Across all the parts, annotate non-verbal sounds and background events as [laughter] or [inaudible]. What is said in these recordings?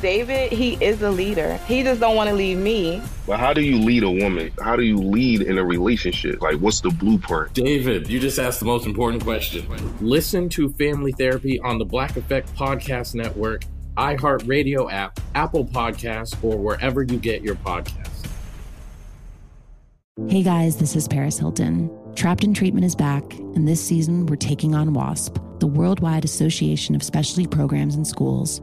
David, he is a leader. He just don't want to leave me. But how do you lead a woman? How do you lead in a relationship? Like, what's the blueprint? David, you just asked the most important question. Listen to Family Therapy on the Black Effect Podcast Network iHeartRadio app, Apple Podcasts, or wherever you get your podcasts. Hey guys, this is Paris Hilton. Trapped in Treatment is back, and this season we're taking on WASP, the Worldwide Association of Specialty Programs and Schools.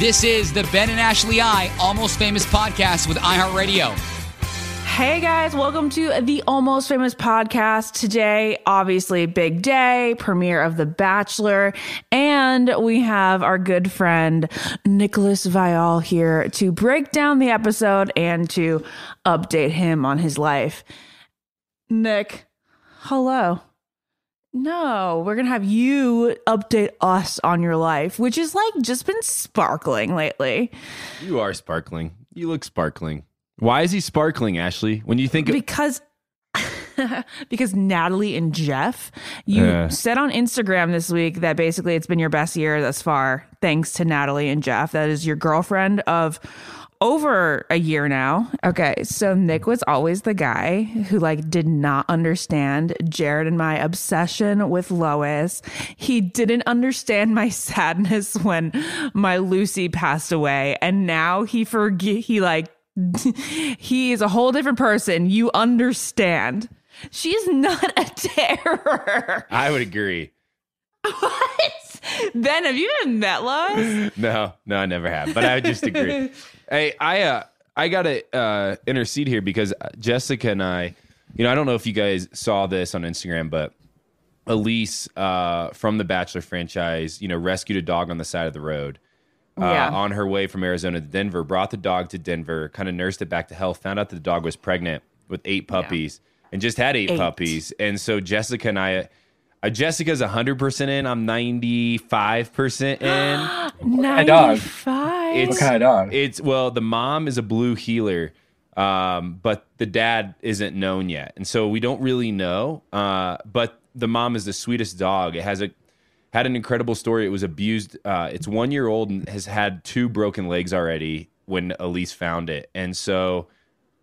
This is the Ben and Ashley I Almost Famous podcast with iHeartRadio. Hey guys, welcome to the Almost Famous podcast. Today, obviously, big day, premiere of The Bachelor, and we have our good friend Nicholas Viall here to break down the episode and to update him on his life. Nick, hello. No, we're going to have you update us on your life, which is like just been sparkling lately. You are sparkling. You look sparkling. Why is he sparkling, Ashley? When you think of- because [laughs] because Natalie and Jeff, you uh, said on Instagram this week that basically it's been your best year thus far, thanks to Natalie and Jeff. That is your girlfriend of over a year now. Okay, so Nick was always the guy who like did not understand Jared and my obsession with Lois. He didn't understand my [laughs] sadness when my Lucy passed away, and now he forget he like [laughs] he is a whole different person. You understand. She's not a [laughs] terror. I would agree. What? Ben, have you ever met Lois? no, no, I never have. But I would just agree. Hey, I uh, I gotta uh, intercede here because Jessica and I, you know, I don't know if you guys saw this on Instagram, but Elise uh, from the Bachelor franchise, you know, rescued a dog on the side of the road uh, yeah. on her way from Arizona to Denver, brought the dog to Denver, kind of nursed it back to health, found out that the dog was pregnant with eight puppies yeah. and just had eight, eight, puppies. And so Jessica and I, uh, Jessica's 100% in. I'm 95% in. [gasps] 95? It's, what kind of dog? It's, well, the mom is a blue heeler, Um, but the dad isn't known yet. And so we don't really know. Uh, but the mom is the sweetest dog. It has a had an incredible story. It was abused. Uh, it's one year old and has had two broken legs already when Elise found it. And so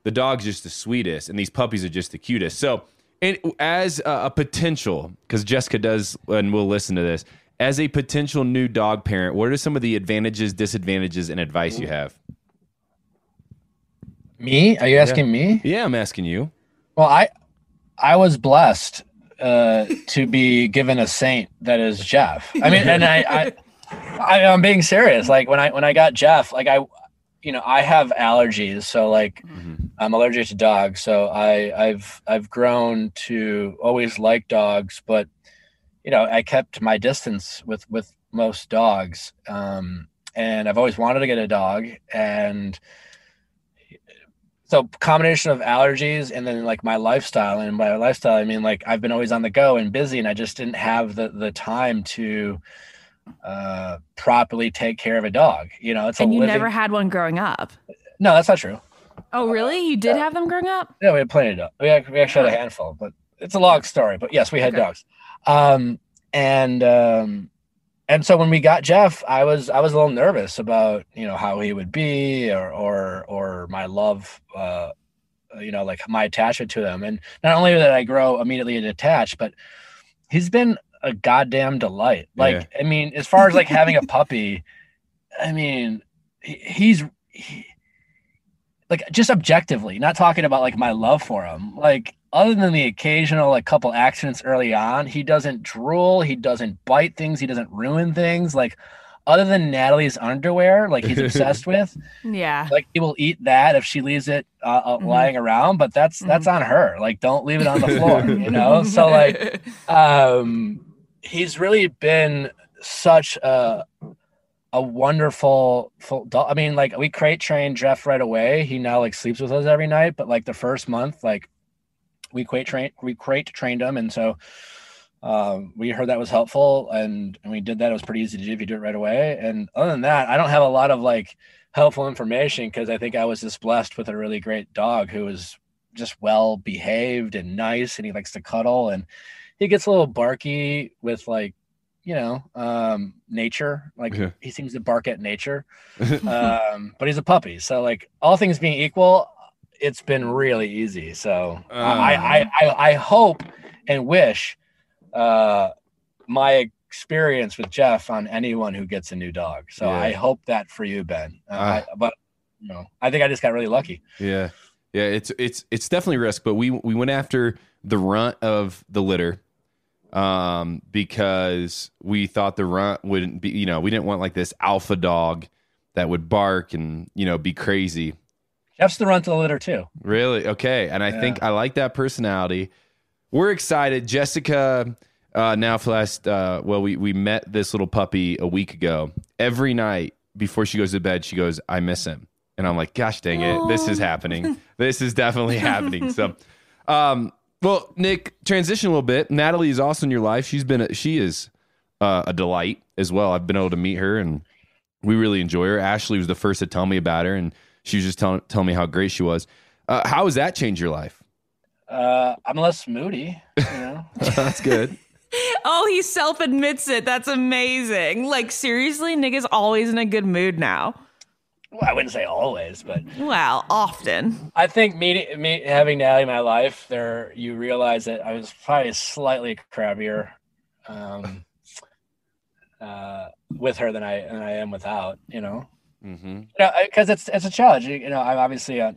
the dog's just the sweetest, and these puppies are just the cutest. So, and as a, a potential, because Jessica does, and we'll listen to this, as a potential new dog parent, what are some of the advantages, disadvantages, and advice you have? Me? Are you asking yeah. me? Yeah, I'm asking you. Well, I I was blessed uh, to be given a saint that is Jeff. I mean, and I, I, I, I'm being serious. Like when I when I got Jeff, like I, you know, I have allergies, so like I'm allergic to dogs. So I I've I've grown to always like dogs, but you know, I kept my distance with with most dogs. Um, and I've always wanted to get a dog and so combination of allergies and then like my lifestyle and by lifestyle i mean like i've been always on the go and busy and i just didn't have the the time to uh properly take care of a dog you know it's and a you living... never had one growing up. no that's not true Oh, really? You did have them growing up? yeah we had plenty of dogs we, we actually had a handful but it's a long story but yes we had Okay. dogs um and um and so when we got Jeff, I was I was a little nervous about you know how he would be or or or my love, uh, you know, like my attachment to him. And not only did I grow immediately attached, but he's been a goddamn delight. Like I mean, as far as like having a [laughs] puppy, I mean, he, he's he, like just objectively, not talking about like my love for him, like other than the occasional like couple accidents early on, he doesn't drool, he doesn't bite things, he doesn't ruin things. Like other than Natalie's underwear, like he's obsessed [laughs] with, Yeah. like he will eat that if she leaves it uh, uh, lying around, but that's that's on her. Like don't leave it on the floor, you [laughs] know. So like, um, he's really been such a a wonderful full. I mean, like we crate trained Jeff right away. He now like sleeps with us every night, but like the first month, like we crate train we crate trained him, and so um, we heard that was helpful, and and we did that. It was pretty easy to do if you do it right away. And other than that, I don't have a lot of like helpful information because I think I was just blessed with a really great dog who was just well behaved and nice, and he likes to cuddle, and he gets a little barky with like you know um nature. Like Yeah. he seems to bark at nature. [laughs] Um but he's a puppy. So like all things being equal it's been really easy. So I, I i i hope and wish uh my experience with jeff on anyone who gets a new dog. So Yeah. i hope that for you ben. Uh, Ah. I, but you know i think i just got really lucky. Yeah. Yeah, it's it's it's definitely risk, but we we went after the runt of the litter um because we thought the runt wouldn't be, you know, we didn't want like this alpha dog that would bark and, you know, be crazy. jeff's the runt of the litter too Really? Okay. And I Yeah. think I like that personality. We're excited. Jessica, uh, now for last, uh, well, we, we met this little puppy a week ago. Every night before she goes to bed, she goes, I miss him. And I'm like, gosh dang it. This is happening. This is definitely happening. So, [laughs] um, well, Nick, transition a little bit. Natalie is also in your life. She's been, a, she is uh, a delight as well. I've been able to meet her and we really enjoy her. Ashley was the first to tell me about her, and she was just telling telling me how great she was. Uh, how has that changed your life? uh i'm less moody you know [laughs] That's good. [laughs] Oh, he self admits it. That's amazing. Like, seriously, Nick is always in a good mood now. Well, i wouldn't say always but Well, often. I think meeting me having Natalie in my life, there you realize that I was probably slightly crabbier um, [laughs] uh, with her than I than I am without. You know, Mm-hmm. you know, because it's it's a challenge. You, you know, I'm obviously uh,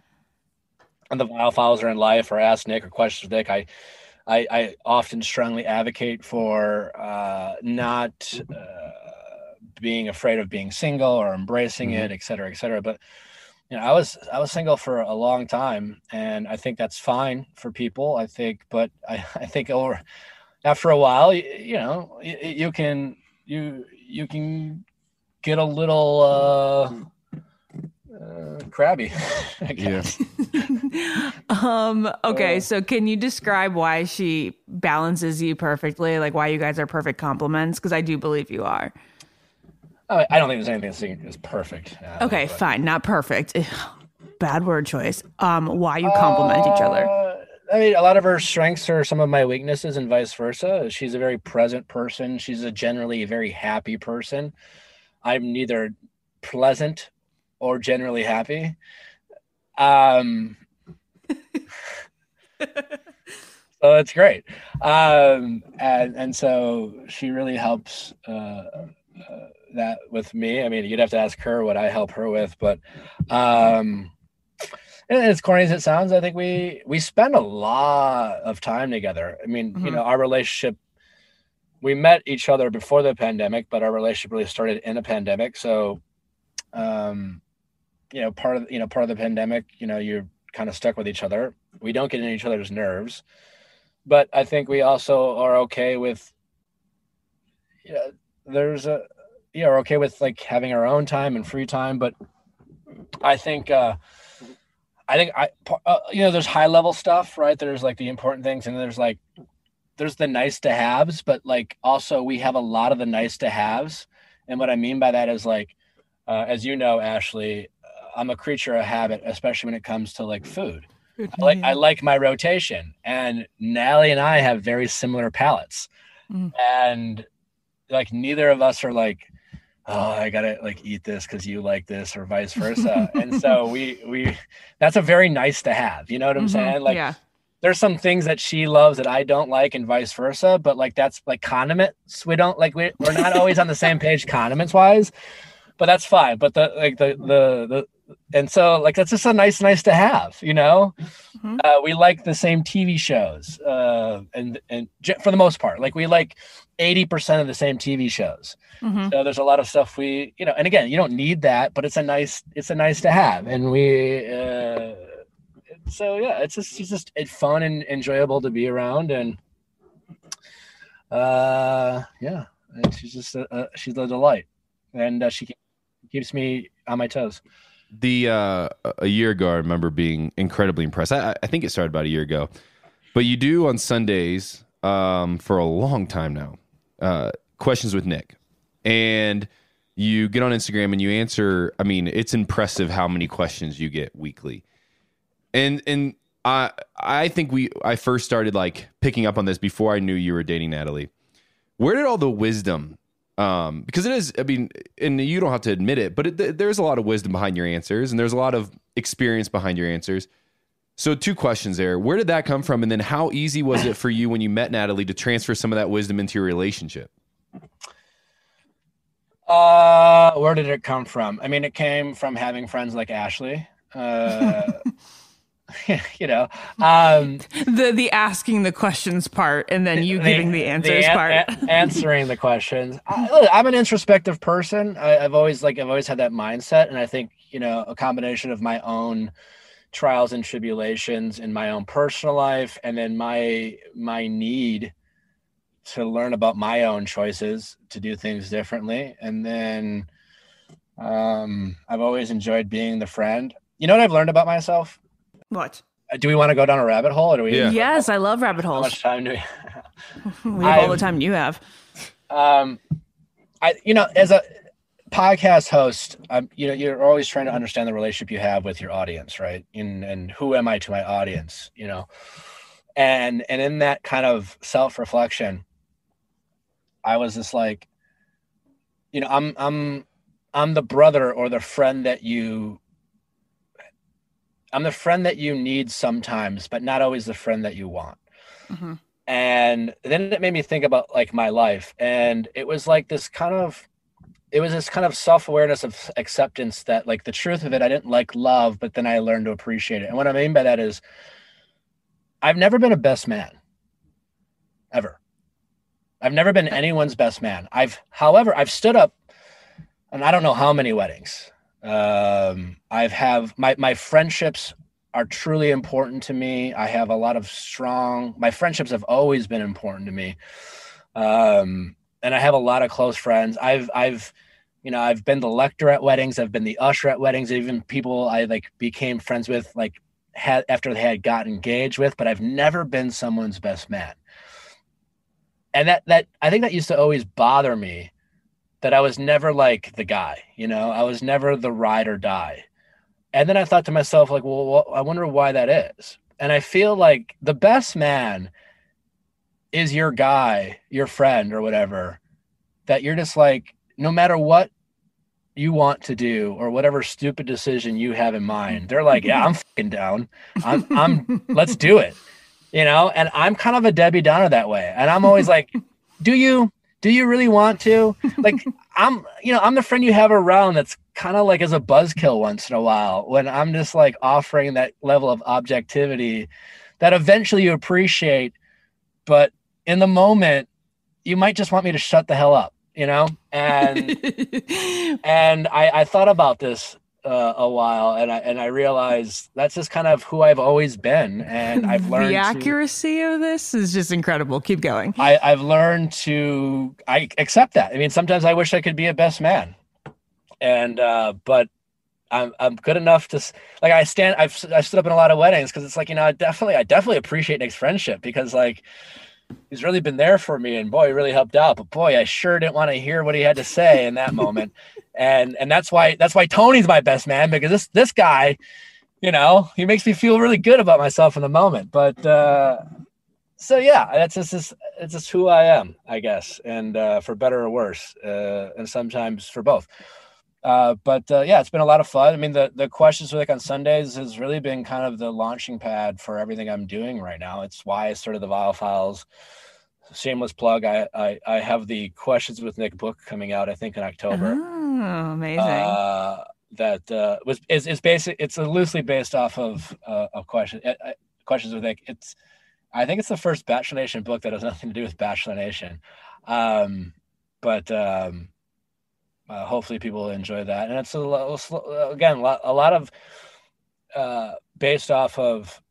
on the Viall Files or in life or Ask Nick or Questions with Nick. I I, I often strongly advocate for uh, not uh, being afraid of being single or embracing it, et cetera, et cetera. But you know, I was I was single for a long time, and I think that's fine for people. I think, but I, [laughs] I think over after a while, you, you know, you, you can you you can get a little uh, uh, crabby. [laughs] I guess. [laughs] Um, okay, so can you describe why she balances you perfectly? Like why you guys are perfect compliments? Because I do believe you are. I I don't think there's anything that's perfect. uh, Okay, fine, not perfect. Bad word choice. Um, why you compliment each other? Uh, I mean, a lot of her strengths are some of my weaknesses, and vice versa. She's a very present person. She's a generally very happy person. I'm neither pleasant or generally happy. Um, [laughs] so it's great, um, and and so she really helps uh, uh, that with me. I mean, you'd have to ask her what I help her with, but um, and as corny as it sounds, I think we we spend a lot of time together. I mean, mm-hmm. you know, our relationship we met each other before the pandemic, but our relationship really started in a pandemic. So, um, you know, part of you know part of the pandemic, you know, you're kind of stuck with each other. We don't get in each other's nerves, but I think we also are okay with. You know, there's a yeah, we're okay with like having our own time and free time, but I think uh I think I uh, you know there's high level stuff, right? There's like the important things, and there's like there's the nice to haves, but like also we have a lot of the nice to haves. And what I mean by that is like, uh, as you know, Ashley, I'm a creature of habit, especially when it comes to like food. I like I like my rotation, and Nally and I have very similar palates, mm. and like neither of us are like, oh, I gotta like eat this because you like this, or vice versa. and [laughs] so we we that's a very nice to have. You know what I'm mm-hmm. saying? Like yeah there's some things that she loves that I don't like and vice versa, but like that's like condiments. We don't like we, we're not always on the same page condiments wise, but that's fine. But the like the the the and so like that's just a nice nice to have, you know. Mm-hmm. Uh, we like the same TV shows, uh, and and for the most part, like we like eighty percent of the same TV shows. Mm-hmm. So there's a lot of stuff we you know, and again, you don't need that, but it's a nice it's a nice to have, and we. Uh, so yeah, it's just it's just it's fun and enjoyable to be around, and uh, yeah, and she's just a, a, she's a delight, and uh, she keeps me on my toes. The uh, a year ago, I remember being incredibly impressed. I, I think it started about a year ago, but you do on Sundays um, for a long time now. Uh, questions with Nick, and you get on Instagram and you answer. I mean, it's impressive how many questions you get weekly and and I I think we I first started like picking up on this before I knew you were dating Natalie. Where did all the wisdom? Um, because it is, I mean, and you don't have to admit it, but it, there's a lot of wisdom behind your answers, and there's a lot of experience behind your answers. So, two questions there: Where did that come from, and then how easy was it for you when you met Natalie to transfer some of that wisdom into your relationship? Uh, where did it come from? I mean, it came from having friends like Ashley. Uh, [laughs] you know um the the asking the questions part and then you the, giving the answers the part a- answering the questions I, am an introspective person I, i've always like i've always had that mindset and i think you know a combination of my own trials and tribulations in my own personal life and then my my need to learn about my own choices to do things differently and then um i've always enjoyed being the friend you know what i've learned about myself what? Uh, do we want to go down a rabbit hole, or do we? Yeah. Yes, I love rabbit holes. How much time do we? [laughs] we have all the time you have. Um, I you know as a podcast host, um, you know you're always trying to understand the relationship you have with your audience, right? And and who am I to my audience? You know, and and in that kind of self reflection, I was just like, you know, I'm I'm I'm the brother or the friend that you I'm the friend that you need sometimes, but not always the friend that you want. Mm-hmm. And then it made me think about like my life. And it was like this kind of, it was this kind of self awareness of acceptance that, like, the truth of it, I didn't like love, but then I learned to appreciate it. And what I mean by that is, I've never been a best man, ever. I've never been anyone's best man. I've, however, I've stood up, and I don't know how many weddings. Um, I've have my my friendships are truly important to me. I have a lot of strong. My friendships have always been important to me, um, and I have a lot of close friends. I've I've you know I've been the lector at weddings. I've been the usher at weddings. Even people I like became friends with like had after they had got engaged with. But I've never been someone's best man, and that that I think that used to always bother me that I was never like the guy, you know, I was never the ride or die. And then I thought to myself, like, well, well, I wonder why that is. And I feel like the best man is your guy, your friend, or whatever, that you're just like, no matter what you want to do or whatever stupid decision you have in mind, they're like, yeah, I'm fucking down. I'm, I'm, [laughs] let's do it, you know? And I'm kind of a Debbie Downer that way. And I'm always like, do you, do you really want to? Like, I'm, you know, I'm the friend you have around that's kind of like as a buzzkill once in a while when I'm just like offering that level of objectivity that eventually you appreciate, but in the moment, you might just want me to shut the hell up, you know? And [laughs] and I, I thought about this uh, a while and I and I realized that's just kind of who I've always been and I've learned the accuracy to, of this is just incredible. Keep going. I, I've learned to I accept that. I mean sometimes I wish I could be a best man. And uh but I'm I'm good enough to like I stand I've I've stood up in a lot of weddings because it's like you know I definitely I definitely appreciate Nick's friendship because like he's really been there for me and boy he really helped out. But boy I sure didn't want to hear what he had to say in that moment. [laughs] And and that's why that's why Tony's my best man because this this guy you know he makes me feel really good about myself in the moment. But uh so yeah that's just it's just who I am I guess and uh for better or worse uh and sometimes for both uh, but uh, yeah, it's been a lot of fun. I mean, the the questions with like on Sundays has really been kind of the launching pad for everything I'm doing right now. It's why I started the Viall Files. Shameless plug. I, I I have the questions with Nick book coming out. I think in October. Oh, amazing. Uh, that uh, was is is basic. It's loosely based off of uh, of questions uh, uh, questions with Nick. It's I think it's the first Bachelor Nation book that has nothing to do with Bachelor Nation. Um, but um, uh, hopefully people enjoy that. And it's a again a lot of uh, based off of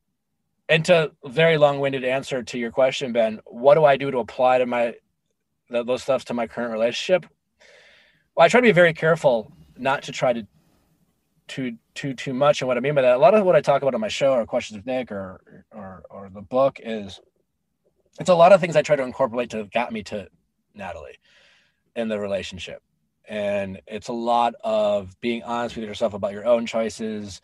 and to very long-winded answer to your question ben what do i do to apply to my those stuff to my current relationship? Well i try to be very careful not to try to too too too much. And what i mean by that a lot of what i talk about on my show or questions with nick or or or the book is it's a lot of things i try to incorporate to got me to natalie in the relationship and it's a lot of being honest with yourself about your own choices.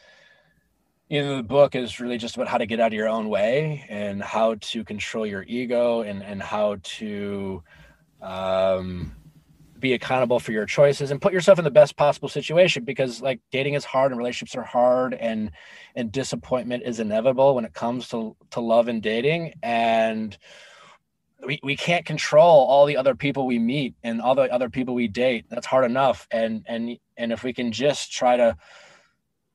You know the book is really just about how to get out of your own way and how to control your ego and and how to um, be accountable for your choices and put yourself in the best possible situation because like dating is hard and relationships are hard and and disappointment is inevitable when it comes to to love and dating. And we, we can't control all the other people we meet and all the other people we date. That's hard enough. And and and if we can just try to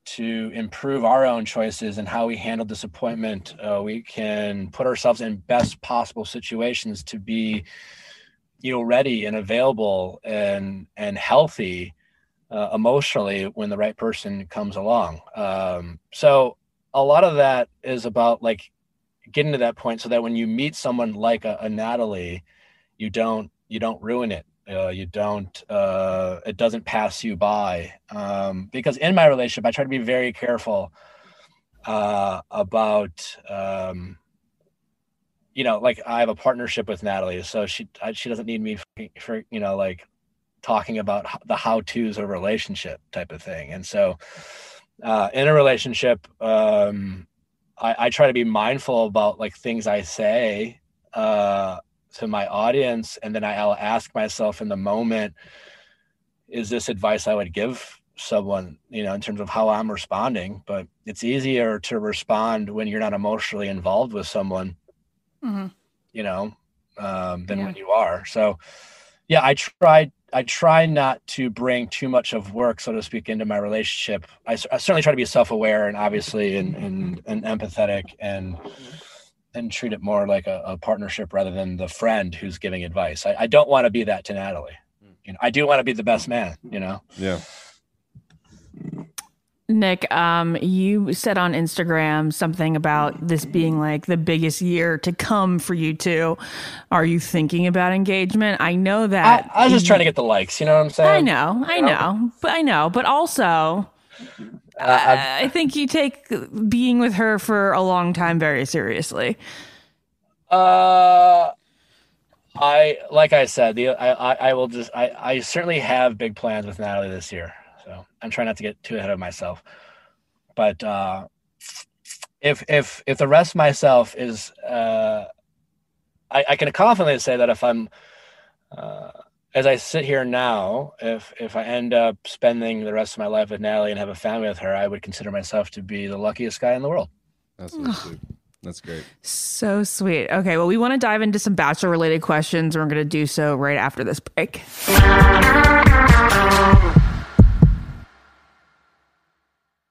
to improve our own choices and how we handle disappointment uh, we can put ourselves in best possible situations to be you know ready and available and and healthy uh, emotionally when the right person comes along. Um, so a lot of that is about like getting to that point so that when you meet someone like a, a Natalie, you don't you don't ruin it. Uh, you don't uh, it doesn't pass you by um, because in my relationship I try to be very careful uh, about um, you know like I have a partnership with Natalie, so she she doesn't need me for, for you know like talking about the how tos of a relationship type of thing, and so uh, in a relationship um, I, I try to be mindful about like things I say uh, to my audience, and then I'll ask myself in the moment, is this advice I would give someone, you know, in terms of how I'm responding? But it's easier to respond when you're not emotionally involved with someone, mm-hmm. you know, um, than yeah. when you are. So, yeah, I tried I try not to bring too much of work, so to speak, into my relationship. I, I certainly try to be self-aware and obviously and, and, and empathetic and and treat it more like a, a, partnership rather than the friend who's giving advice. I, I don't want to be that to Natalie. Hmm. You know, I do want to be the best man. You know. Yeah. Nick, um, you said on Instagram something about this being like the biggest year to come for you two. Are you thinking about engagement? I know that. I, I was just trying to get the likes. You know what I'm saying? I know, I know, but I know, but also, uh, I think you take being with her for a long time very seriously. Uh, I like I said, the I I, I will just I I certainly have big plans with Natalie this year. So I'm trying not to get too ahead of myself. But uh, if if if the rest of myself is, uh, I, I can confidently say that if I'm, uh, as I sit here now, if if I end up spending the rest of my life with Natalie and have a family with her, I would consider myself to be the luckiest guy in the world. That's so sweet. That's great. So sweet. Okay, well, we want to dive into some bachelor related questions. And we're going to do so right after this break.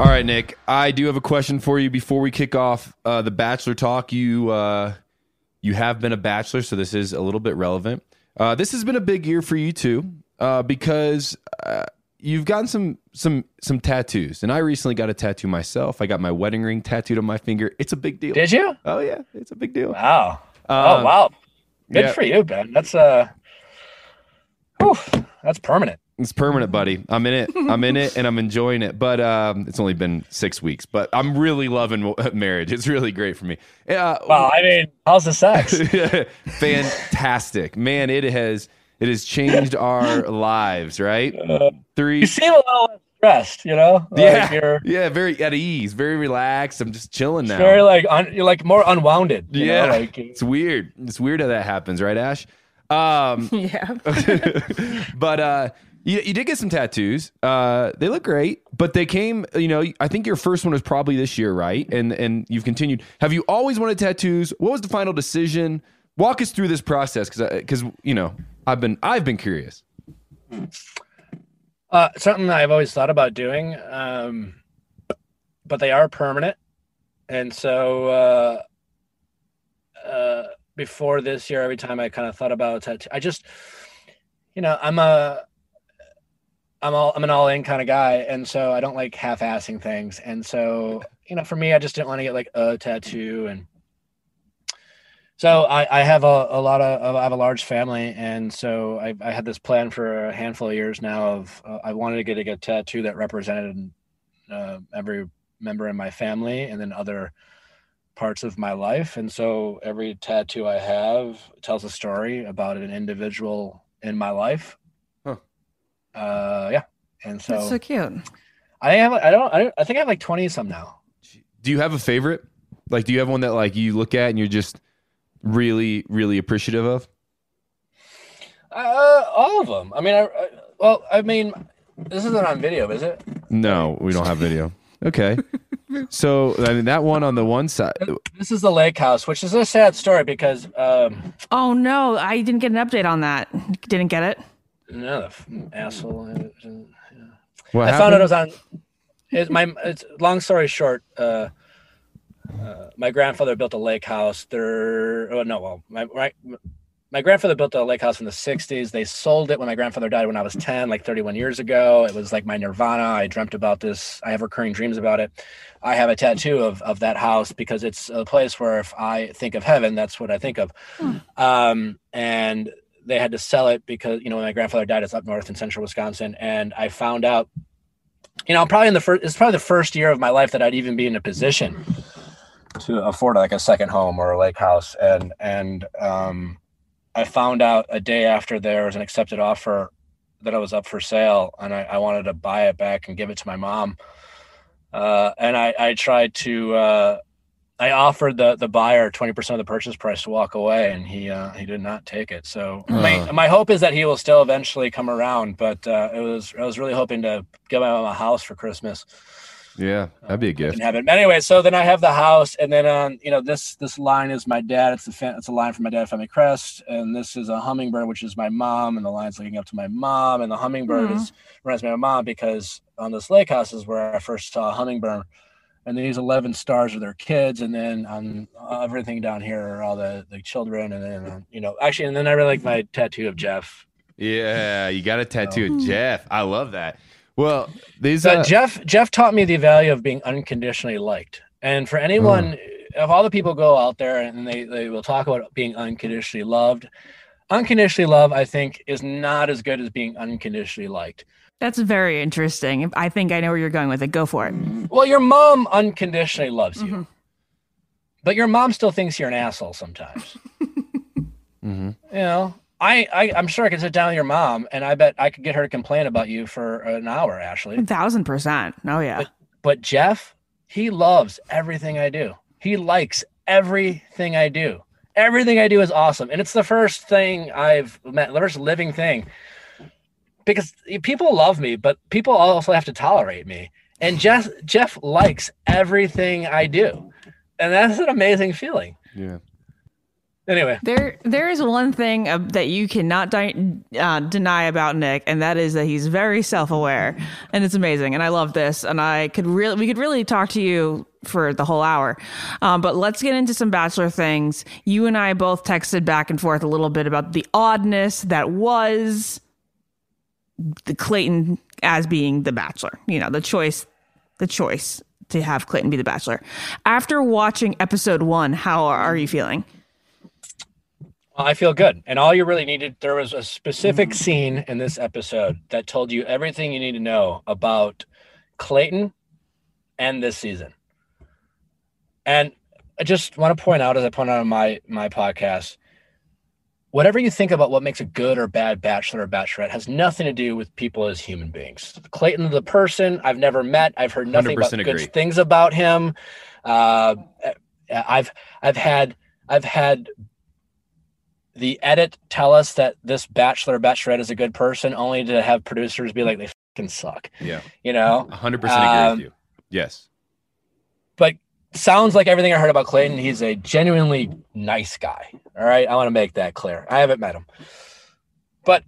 All right, Nick. I do have a question for you before we kick off uh, the Bachelor talk. You uh, you have been a bachelor, so this is a little bit relevant. Uh, this has been a big year for you too, uh, because uh, you've gotten some some some tattoos, and I recently got a tattoo myself. I got my wedding ring tattooed on my finger. It's a big deal. Did you? Oh yeah, it's a big deal. Wow. Um, oh wow. Good yeah. for you, Ben. That's uh that's permanent. It's permanent, buddy. I'm in it. I'm in it, and I'm enjoying it. But um, it's only been six weeks. But I'm really loving [laughs] marriage. It's really great for me. Uh, well, I mean, how's the sex? [laughs] Fantastic, man! It has it has changed our lives. Right? Three. You seem a little less stressed. You know? Like yeah, yeah, very at ease, very relaxed. I'm just chilling now. very like un, you're like more unwounded. you know, yeah, Like it's weird. It's weird how that happens, right, Ash? Um, [laughs] yeah. [laughs] but uh, you, you did get some tattoos. Uh, they look great, but they came. You know, I think your first one was probably this year, right? And and you've continued. Have you always wanted tattoos? What was the final decision? Walk us through this process, because because you know I've been I've been curious. Uh, something I've always thought about doing, um, but they are permanent, and so uh, uh, before this year, every time I kind of thought about tattoo, I just, you know, I'm a, I'm all, I'm an all-in kind of guy, and so I don't like half-assing things, and so you know, for me, I just didn't want to get like a tattoo, and so I, I have a, a lot of, I have a large family, and so I, I had this plan for a handful of years now. Of uh, I wanted to get a, a tattoo that represented uh, every member in my family, and then other parts of my life. And so every tattoo I have tells a story about an individual in my life. Huh. Uh, yeah, and so That's so cute. I have. I don't. I, don't, I think I have like twenty some now. Do you have a favorite? Like, do you have one that like you look at and you're just really really appreciative of? Uh, all of them. I mean, I, I well, I mean, this isn't on video, is it? No, we don't have video. Okay. [laughs] So I mean that one on the one side. This is the lake house, which is a sad story because um, Oh no, I didn't get an update on that. Didn't get it. no, the f- asshole. What I found happened? out it was on. It's my. It's long story short. Uh, uh, my grandfather built a lake house. There. Oh no. Well, my my my grandfather built a lake house in the '60s. They sold it when my grandfather died when I was 10, like 31 years ago. It was like my nirvana. I dreamt about this. I have recurring dreams about it. I have a tattoo of of that house because it's a place where if I think of heaven, that's what I think of. Um, and they had to sell it because you know when my grandfather died, it's up north in central Wisconsin, and I found out. You know, probably in the first, it's probably the first year of my life that I'd even be in a position to afford like a second home or a lake house, and and um, I found out a day after there was an accepted offer that I was up for sale, and I, I wanted to buy it back and give it to my mom. Uh, and I, I tried to, uh, I offered the the buyer twenty percent of the purchase price to walk away, and he uh, he did not take it. So my, my hope is that he will still eventually come around. But uh, it was I was really hoping to get my mom a house for Christmas Yeah, that'd be a gift. didn't have it. But anyway, so then I have the house, and then um, you know, this this line is my dad. It's a fa- it's a line from my dad, family crest, and this is a hummingbird, which is my mom, and the line's looking up to my mom, and the hummingbird Mhm. is reminds me of my mom because on this lake house is where I first saw a hummingbird, and these eleven stars are their kids, and then on uh, everything down here are all the the children, and then uh, you know, actually, and then I really like my tattoo of Jeff. Yeah, you got a tattoo of Jeff. I love that. Well, these But uh, Jeff Jeff taught me the value of being unconditionally liked. And for anyone, if all the people go out there and they, they will talk about being unconditionally loved, unconditionally love, I think, is not as good as being unconditionally liked. That's very interesting. I think I know where you're going with it. Go for it. Well, your mom unconditionally loves you, Mm-hmm. but your mom still thinks you're an asshole sometimes. [laughs] mhm. You know, I, I I'm sure I could sit down with your mom, and I bet I could get her to complain about you for an hour, Ashley. A thousand percent. Oh yeah. But Jeff, he loves everything I do. He likes everything I do. Everything I do is awesome. And it's the first thing I've met, the first living thing. Because people love me, but people also have to tolerate me. And Jeff Jeff likes everything I do. And that's an amazing feeling. Yeah. Anyway, There, there is one thing uh, that you cannot di- uh, deny about Nick, and that is that he's very self-aware, and it's amazing. And I love this. And I could really, we could really talk to you for the whole hour. Um, but let's get into some bachelor things. You and I both texted back and forth a little bit about the oddness that was the Clayton as being the bachelor. You know, the choice, the choice to have Clayton be the bachelor. After watching episode one, how are you feeling? Well, I feel good. And all you really needed, there was a specific scene in this episode that told you everything you need to know about Clayton and this season. And I just want to point out, as I point out on my my podcast, whatever you think about what makes a good or bad bachelor or bachelorette has nothing to do with people as human beings. Clayton, the person I've never met, I've heard nothing but agree. good things about him. Uh, I've I've had I've had the edit tell us that this bachelor or bachelorette is a good person, only to have producers be like they fucking suck. Yeah, you know, hundred percent agree Um, with you. Yes. but sounds like everything I heard about Clayton. He's a genuinely nice guy. All right. I want to make that clear. I haven't met him. But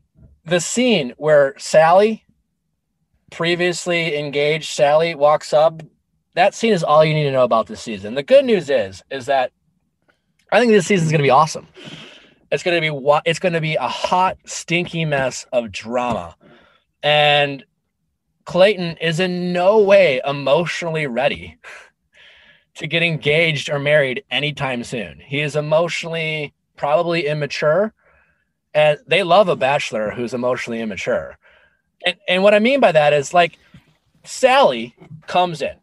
the scene where Salley, previously engaged Salley, walks up, that scene is all you need to know about this season. The good news is, is that I think this season is going to be awesome. It's going to be it's going to be a hot, stinky mess of drama. And Clayton is in no way emotionally ready to get engaged or married anytime soon. He is emotionally probably immature, and they love a bachelor who's emotionally immature. And and what I mean by that is like Salley comes in,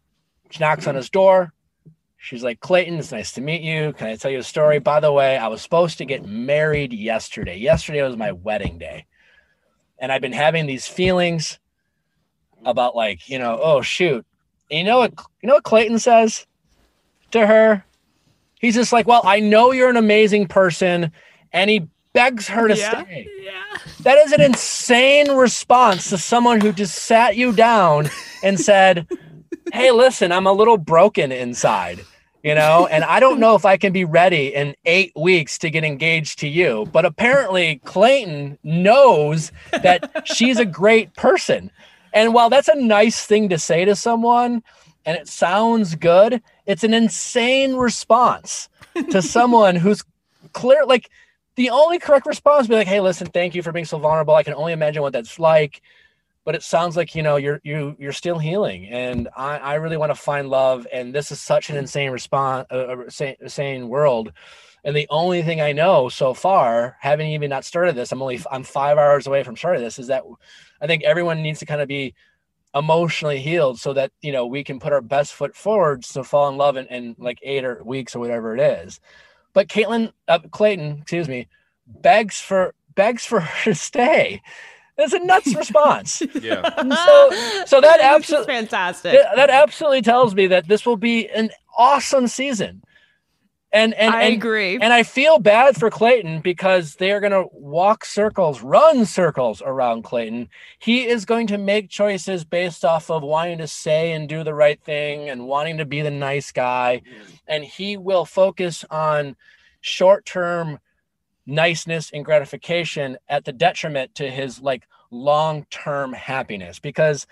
knocks on his door. She's like, Clayton, it's nice to meet you. Can I tell you a story? By the way, I was supposed to get married yesterday. Yesterday was my wedding day. And I've been having these feelings about like, you know, oh shoot. And you know what you know what Clayton says to her? He's just like, Well, I know you're an amazing person, and he begs her to Yeah. stay. That is an insane response to someone who just sat you down and said, Hey, listen, I'm a little broken inside, you know, and I don't know if I can be ready in eight weeks to get engaged to you. But apparently, Clayton knows that she's a great person. And while that's a nice thing to say to someone and it sounds good, it's an insane response to [laughs] someone who's clear. Like, the only correct response would be like, "Hey, listen, thank you for being so vulnerable. I can only imagine what that's like." But it sounds like you know you're you you're still healing, and I I really want to find love, and this is such an insane response, uh, uh, insane, insane world. And the only thing I know so far, having even not started this, I'm only I'm five hours away from starting this, is that I think everyone needs to kind of be emotionally healed so that you know we can put our best foot forward to fall in love in, in like eight or weeks or whatever it is. But Caitlin uh, Clayton, excuse me, begs for begs for [laughs] her to stay. That's a nuts response. [laughs] Yeah. so so that absolutely fantastic. That absolutely tells me that this will be an awesome season. And and I and- agree. And I feel bad for Clayton because they are going to walk circles, run circles around Clayton. He is going to make choices based off of wanting to say and do the right thing and wanting to be the nice guy. And he will focus on short-term niceness and gratification at the detriment to his like long-term happiness because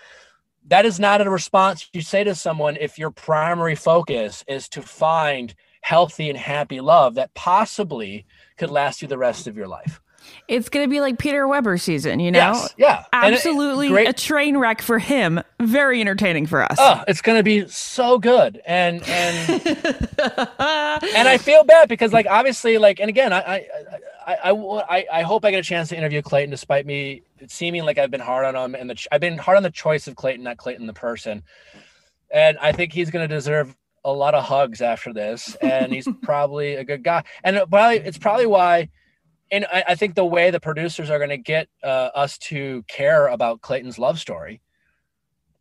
that is not a response you say to someone if your primary focus is to find healthy and happy love that possibly could last you the rest of your life. It's going to be like Peter Weber season, you know? Yes, yeah. It- Absolutely great- a train wreck for him. Very entertaining for us. Oh, it's going to be so good. And and [laughs] and I feel bad because like obviously like and again I I I, I, I, I hope I get a chance to interview Clayton despite me seeming like I've been hard on him and the ch- I've been hard on the choice of Clayton not Clayton the person. And I think he's going to deserve a lot of hugs after this and he's [laughs] probably a good guy. And it probably it's probably why and I, I think the way the producers are going to get uh, us to care about Clayton's love story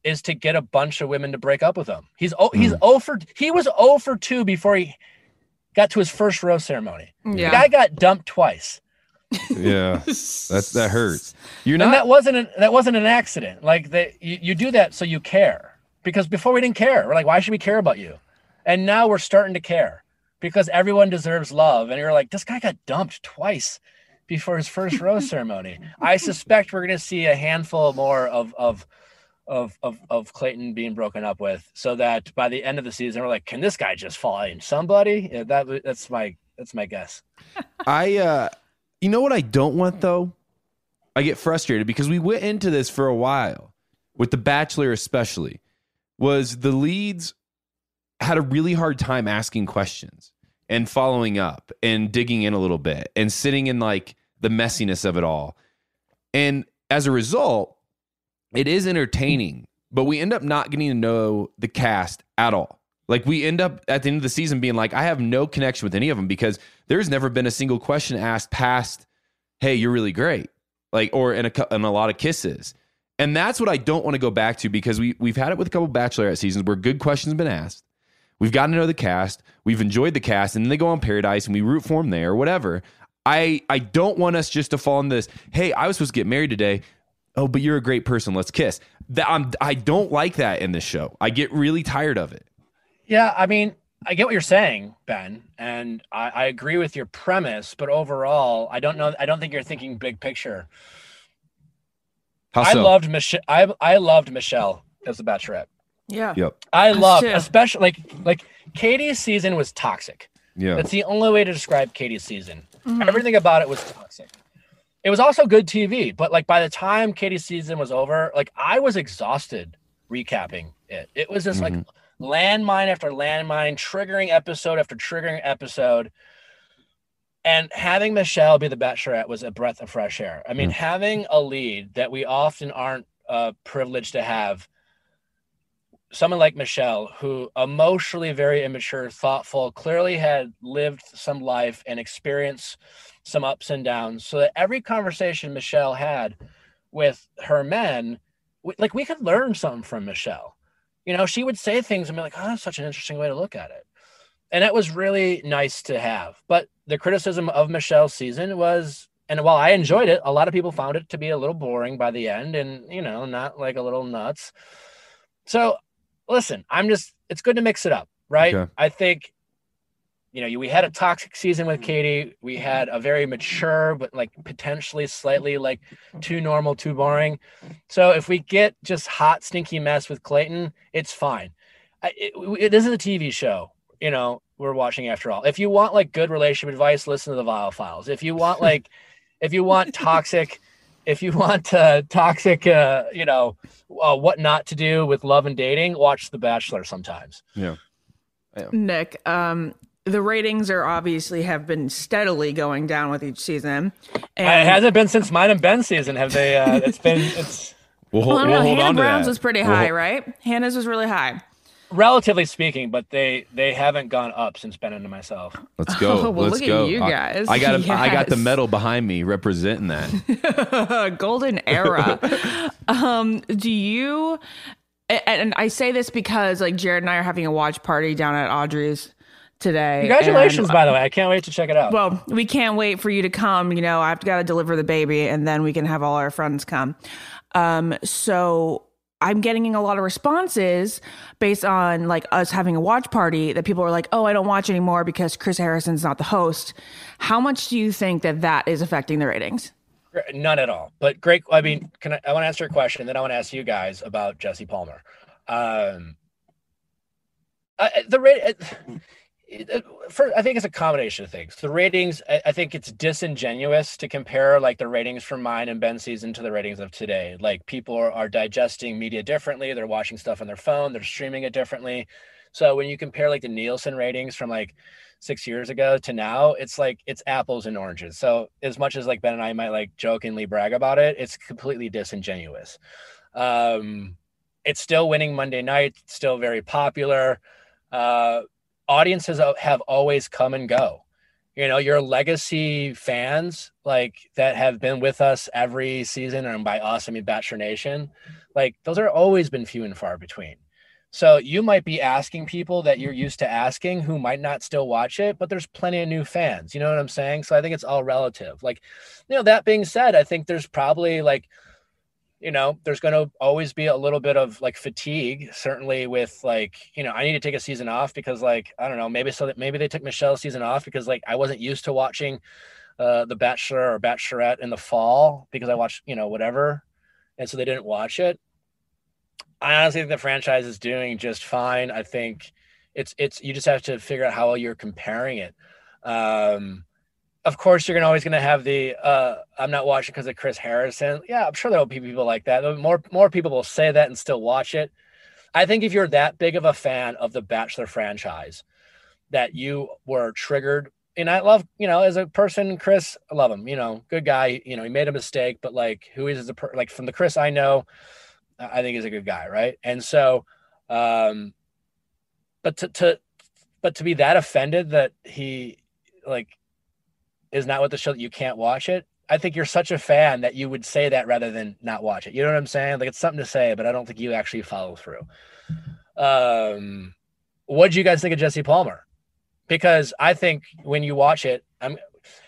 is to get a bunch of women to break up with him. He's oh, he's oh for he was oh for two before he got to his first rose ceremony. Yeah. The guy got dumped twice. Yeah. That's that hurts. You're and that wasn't an, that wasn't an accident. Like that you, you do that so you care. Because before we didn't care. We're like, why should we care about you? And now we're starting to care because everyone deserves love. And you're like, this guy got dumped twice before his first [laughs] rose ceremony. I suspect we're gonna see a handful more of of of of of Clayton being broken up with, so that by the end of the season, we're like, can this guy just fall in somebody? Yeah, that that's my that's my guess. [laughs] I uh you know what I don't want though? I get frustrated because we went into this for a while with The Bachelor especially, was the leads had a really hard time asking questions and following up and digging in a little bit and sitting in like the messiness of it all. And as a result, it is entertaining, but we end up not getting to know the cast at all. Like we end up at the end of the season being like, I have no connection with any of them because there's never been a single question asked past, "Hey, you're really great," like or in a in a lot of kisses. And that's what I don't want to go back to because we we've had it with a couple Bachelorette seasons where good questions have been asked. We've gotten to know the cast, we've enjoyed the cast, and then they go on Paradise and we root for them there or whatever. I I don't want us just to fall in this. Hey, I was supposed to get married today. Oh, but you're a great person. Let's kiss. That I'm, I don't like that in this show. I get really tired of it. Yeah, I mean, I get what you're saying, Ben, and I, I agree with your premise, but overall, I don't know. I don't think you're thinking big picture. How I loved Michelle. I I loved Michelle as the Bachelorette. Yeah. Yep. I love, too. especially like like Katie's season was toxic. Yeah. That's the only way to describe Katie's season. Mhm. Everything about it was toxic. It was also good TV, but like by the time Katie's season was over, like I was exhausted recapping it. It was just like landmine after landmine, triggering episode after triggering episode. And having Michelle be the Bachelorette was a breath of fresh air. I mean, having a lead that we often aren't uh, privileged to have someone like Michelle, who emotionally very immature, thoughtful, clearly had lived some life and experienced some ups and downs, so that every conversation Michelle had with her men, we, like we could learn something from Michelle. You know, she would say things and be like, "Oh, that's such an interesting way to look at it," and that was really nice to have. But the criticism of Michelle's season was. And while I enjoyed it, a lot of people found it to be a little boring by the end and, you know, not like a little nuts. So listen, I'm just it's good to mix it up, right? Okay. I think you know, we had a toxic season with Katie. We had a very mature, but like potentially slightly like too normal, too boring. So if we get just hot, stinky mess with Clayton, it's fine. I, it, it- this is a TV show, you know, we're watching after all. If you want like good relationship advice, listen to the Viall Files. If you want like, [laughs] if you want toxic, if you [laughs] want uh, toxic, uh, you know, uh, what not to do with love and dating, watch The Bachelor sometimes. Yeah. Nick, um, the ratings are obviously have been steadily going down with each season. it hasn't been since mine and Ben's season. Have they? Uh, it's been it's We'll, well, I don't know. Hannah Brown's that. was pretty We'll- high, right? Hannah's was really high. Relatively speaking, but they they haven't gone up since Ben and myself. Let's go. Oh, [laughs] well, Let's look at go. you guys. I, got a, I got the [laughs] medal behind me representing that. [laughs] golden era. um, do you? And I say this because like Jared and I are having a watch party down at Audrey's today. Congratulations, and- by the way. I can't wait to check it out. Well, we can't wait for you to come. You know, I've got to deliver the baby, and then we can have all our friends come. Um, so I'm getting a lot of responses based on like us having a watch party that people are like, "Oh, I don't watch anymore because Chris Harrison's not the host." How much do you think that that is affecting the ratings? None at all. But great. I mean, can I? I want to answer a question, then I want to ask you guys about Jesse Palmer. Um, the rate. For, I think it's a combination of things. The ratings. I, I think it's disingenuous to compare like the ratings from mine and Ben's season to the ratings of today. Like people are, are digesting media differently. They're watching stuff on their phone. They're streaming it differently. So when you compare like the Nielsen ratings from like six years ago to now, it's like it's apples and oranges. So as much as like Ben and I might like jokingly brag about it, it's completely disingenuous. Um, it's still winning Monday night, still very popular. Uh, audiences have always come and go. You know, your legacy fans like that have been with us every season, and by us I mean Bachelor Nation, like those are always been few and far between. So you might be asking people that you're used to asking who might not still watch it, but there's plenty of new fans. You know what I'm saying? So I think it's all relative. Like, you know, that being said, I think there's probably like, you know, there's going to always be a little bit of like fatigue, certainly with like, you know, I need to take a season off because like, I don't know, maybe so that maybe they took Michelle's season off because like I wasn't used to watching uh, The Bachelor or Bachelorette in the fall because I watched, you know, whatever. And so they didn't watch it. I honestly think the franchise is doing just fine. I think it's it's you just have to figure out how well you're comparing it. Um, of course, you're gonna always gonna have the uh, I'm not watching because of Chris Harrison. Yeah, I'm sure there'll be people like that. More more people will say that and still watch it. I think if you're that big of a fan of the Bachelor franchise, that you were triggered. And I love, you know, as a person, Chris, I love him. You know, good guy. You know, he made a mistake, but like, who is the per- like from the Chris I know, I think he's a good guy, right? And so, um, but to to but to be that offended that he like is not with the show that you can't watch it. I think you're such a fan that you would say that rather than not watch it. You know what I'm saying? Like it's something to say, but I don't think you actually follow through. Um, what do you guys think of Jesse Palmer? Because I think when you watch it, I'm,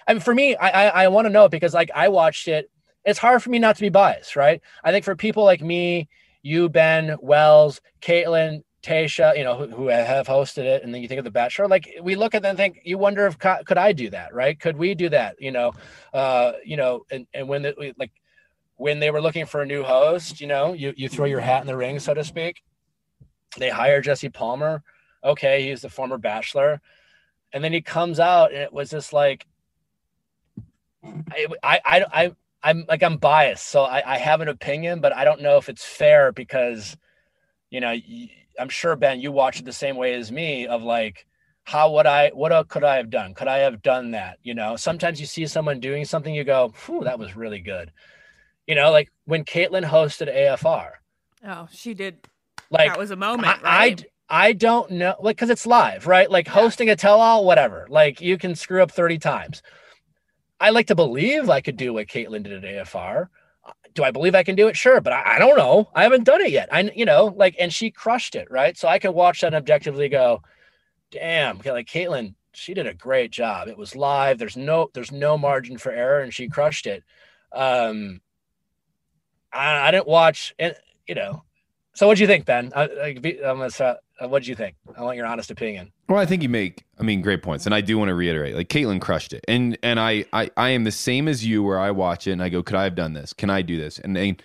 I mean, for me, I I, I want to know because like I watched it. It's hard for me not to be biased, right? I think for people like me, you, Ben, Wells, Kaitlyn, Tayshia, you know, who, who, have hosted it, and then you think of the Bachelor. Like we look at them and think, you wonder if could I do that, right? Could we do that? You know, uh, you know, and and when the, like when they were looking for a new host, you know, you you throw your hat in the ring, so to speak. They hire Jesse Palmer. Okay, he's the former Bachelor, and then he comes out, and it was just like, I I I, I I'm like I'm biased, so I, I have an opinion, but I don't know if it's fair because, you know. I'm sure Ben, you watch it the same way as me of like, how would I, what uh, could I have done? Could I have done that? You know, sometimes you see someone doing something, you go, Phew, that was really good. You know, like when Kaitlyn hosted AFR. Oh, she did. Like that was a moment. I, right? I, I don't know, like, cause it's live, right? Like yeah. hosting a tell all, whatever. Like you can screw up 30 times. I like to believe I could do what Kaitlyn did at AFR do I believe I can do it? Sure, but I, I, don't know. I haven't done it yet. I, you know, like, and she crushed it, right? So I can watch that and objectively go, damn, like Kaitlyn, she did a great job. It was live. There's no, there's no margin for error, and she crushed it. Um, I, I didn't watch, and you know, so what do you think, Ben? I, I, I'm gonna start, uh, what do you think? I want your honest opinion. Well, I think you make, I mean, great points, and I do want to reiterate, like Kaitlyn crushed it, and and I, I, I am the same as you, where I watch it and I go, could I have done this? Can I do this? And, and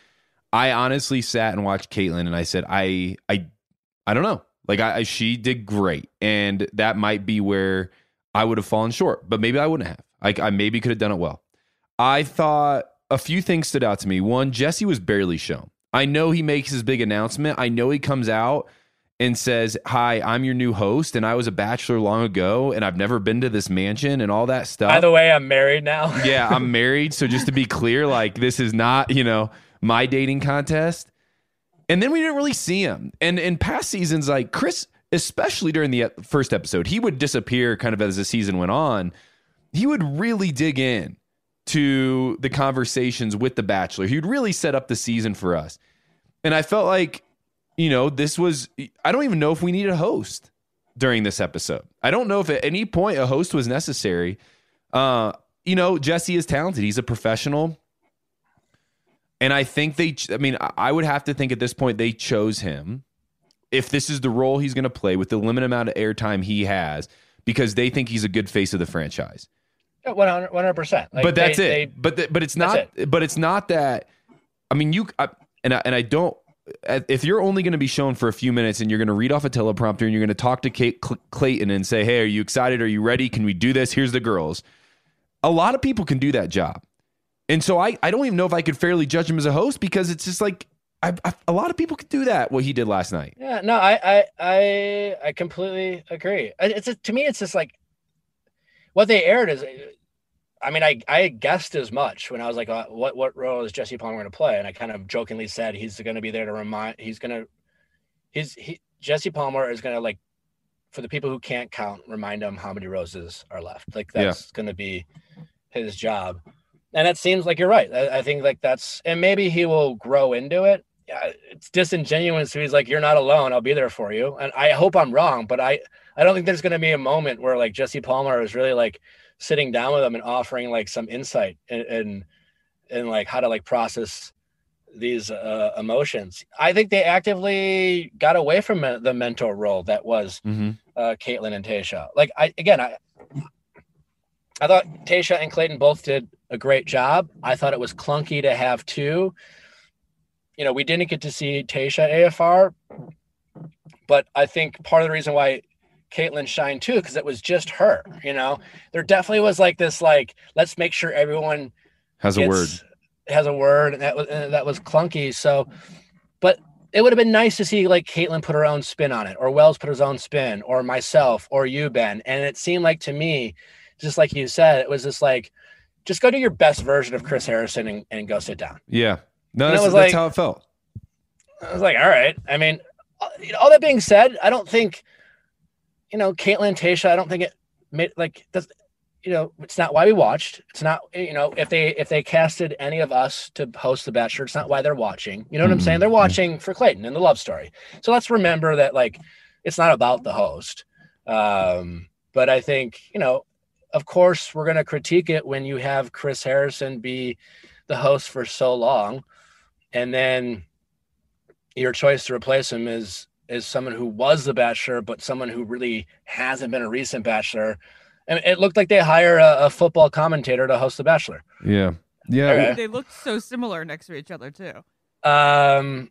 I honestly sat and watched Kaitlyn, and I said, I, I, I don't know, like I, I, she did great, and that might be where I would have fallen short, but maybe I wouldn't have. Like I maybe could have done it well. I thought a few things stood out to me. One, Jesse was barely shown. I know he makes his big announcement. I know he comes out and says, Hi, I'm your new host, and I was a bachelor long ago, and I've never been to this mansion and all that stuff. By the way, I'm married now. [laughs] yeah, I'm married. So just to be clear, like this is not, you know, my dating contest. And then we didn't really see him. And in past seasons, like Chris, especially during the first episode, he would disappear kind of as the season went on. He would really dig in to the conversations with the Bachelor. He would really set up the season for us. And I felt like you know, this was, I don't even know if we need a host during this episode. I don't know if at any point a host was necessary. Uh, you know, Jesse is talented, he's a professional. And I think they, I mean, I would have to think at this point they chose him if this is the role he's going to play with the limited amount of airtime he has because they think he's a good face of the franchise. 100 percent. Like but that's they, it. They, but the, but it's not. It. But it's not that. I mean, you I, and I, and I don't uh, if you're only going to be shown for a few minutes and you're going to read off a teleprompter and you're going to talk to Kate Clayton and say, "Hey, are you excited? Are you ready? Can we do this? Here's the girls." A lot of people can do that job, and so I I don't even know if I could fairly judge him as a host because it's just like I, I, a lot of people could do that what he did last night. Yeah, no, I I I, I completely agree. It's a, to me, it's just like what they aired is I mean, I I guessed as much when I was like, uh, what what role is Jesse Palmer going to play? And I kind of jokingly said he's going to be there to remind. He's going to, he's he Jesse Palmer is going to like, for the people who can't count, remind them how many roses are left. Like that's yeah. going to be his job. And it seems like you're right. I, I, think like that's, and maybe he will grow into it. Yeah, it's disingenuous. He's like, you're not alone. I'll be there for you. And I hope I'm wrong, but I I don't think there's going to be a moment where like Jesse Palmer is really like sitting down with them and offering like some insight and and, and like how to like process these uh, emotions. I think they actively got away from the mentor role that was mm-hmm. uh, Kaitlyn and Tayshia. Like I again, I I thought Tayshia and Clayton both did a great job. I thought it was clunky to have two. You know, we didn't get to see Tayshia AFR, but I think part of the reason why Kaitlyn shine too because it was just her. You know, there definitely was like this like let's make sure everyone Has a gets- word. Has a word, and that was and that was clunky. So, but it would have been nice to see like Kaitlyn put her own spin on it, or Wells put his own spin, or myself, or you, Ben. And it seemed like to me, just like you said, it was just like, just go do your best version of Chris Harrison and, and go sit down. Yeah. No, that's, was that's like- how it felt. I was like, all right. I mean, all that being said, I don't think, you know, Kaitlyn Tayshia, I don't think it made like that's you know, it's not why we watched. It's not you know, if they if they casted any of us to host the Bachelor, it's not why they're watching. You know what I'm saying? They're watching for Clayton and the love story. So let's remember that like it's not about the host. Um, but I think, you know, of course we're gonna critique it when you have Chris Harrison be the host for so long and then your choice to replace him is is someone who was the bachelor but someone who really hasn't been a recent bachelor and it looked like they hire a, a football commentator to host the bachelor Yeah. Yeah. Okay. They looked so similar next to each other too. um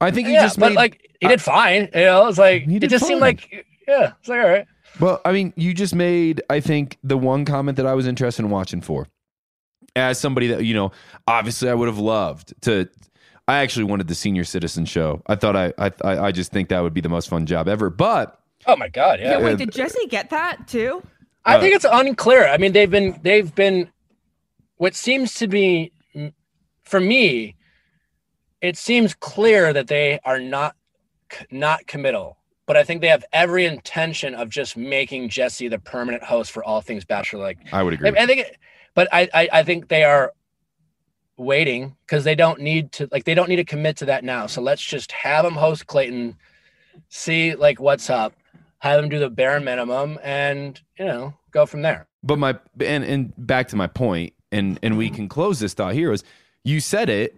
I think he yeah, just but made- like he did fine you know it's like He it did just seemed like yeah it's like all right Well, I mean, you just made, I think, the one comment that I was interested in watching for. As somebody that, you know, obviously I would have loved to. I actually wanted the senior citizen show. I thought I, I, I I just think that would be the most fun job ever. But oh my god yeah, Yeah, wait, did Jesse get that too? I think it's unclear. I mean, they've been they've been what seems to be for me. It seems clear that they are not not committal, but I think they have every intention of just making Jesse the permanent host for all things Bachelor. Like I would agree. I, I think, but I, I I think they are waiting because they don't need to like they don't need to commit to that now. So let's just have them host Clayton, see like what's up, have them do the bare minimum, and you know go from there. But my and and back to my point, and and we can close this thought here is you said it.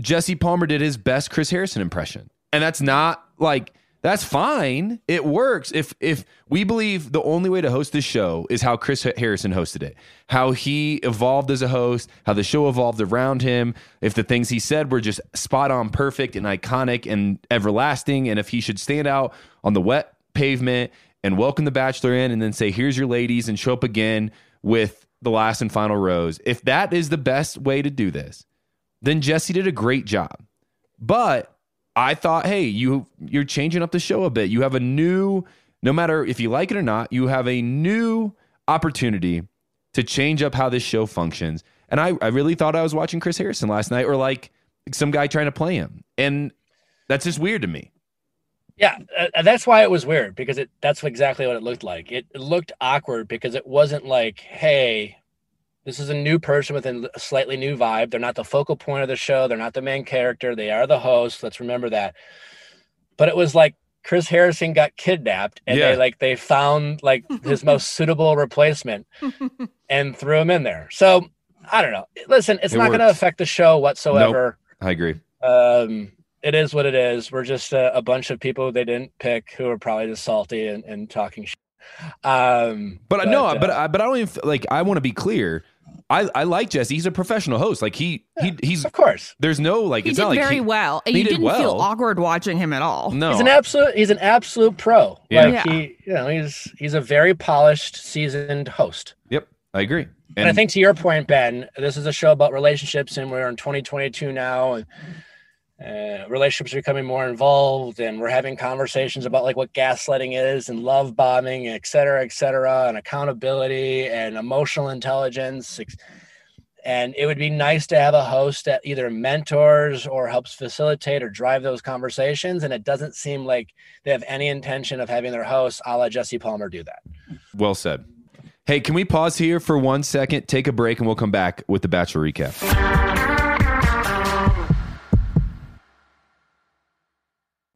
Jesse Palmer did his best Chris Harrison impression, and that's not like that's fine. It works if if we believe the only way to host this show is how Chris Harrison hosted it, how he evolved as a host, how the show evolved around him. If the things he said were just spot on, perfect, and iconic and everlasting, and if he should stand out on the wet pavement and welcome the bachelor in and then say here's your ladies and show up again with the last and final rose if that is the best way to do this then jesse did a great job but i thought hey you you're changing up the show a bit. You have a new no matter if you like it or not you have a new opportunity to change up how this show functions. And i, I really thought i was watching chris harrison last night or like some guy trying to play him. And that's just weird to me. Yeah, uh, that's why it was weird because it that's exactly what it looked like. It, it looked awkward because it wasn't like, hey, this is a new person with a slightly new vibe. They're not the focal point of the show. They're not the main character. They are the host. Let's remember that. But it was like Chris Harrison got kidnapped and Yeah. they like they found like his most [laughs] suitable replacement [laughs] and threw him in there. So I don't know. Listen, it's It not going to affect the show whatsoever. i agree Um, it is what it is. We're just a, a bunch of people they didn't pick who are probably just salty and, and talking shit. Um, But, no, uh, but I, but I don't even like. I want to be clear. I, I like Jesse. He's a professional host. Like he he he's of course. There's no like. He it's did not like very he, well. And he you did didn't well. feel awkward watching him at all. No, he's an absolute he's an absolute pro. Yeah. Like Yeah. he, you know, he's he's a very polished, seasoned host. Yep, I agree. And, I think to your point, Ben, this is a show about relationships, and we're in 2022 now, and uh, relationships are becoming more involved, and we're having conversations about like what gaslighting is, and love bombing, et cetera, et cetera, and accountability and emotional intelligence. And it would be nice to have a host that either mentors or helps facilitate or drive those conversations. And it doesn't seem like they have any intention of having their host, a la Jesse Palmer, do that. well said. Hey, can we pause here for one second, take a break, and we'll come back with the Bachelor recap.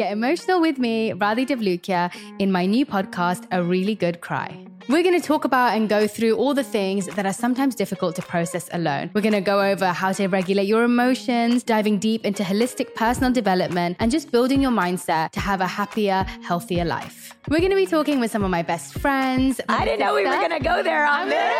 Get emotional with me, Radhi Devlukia, in my new podcast, A Really Good Cry. We're going to talk about and go through all the things that are sometimes difficult to process alone. We're going to go over how to regulate your emotions, diving deep into holistic personal development, and just building your mindset to have a happier, healthier life. We're going to be talking with some of my best friends. I didn't know we were going to go there on this.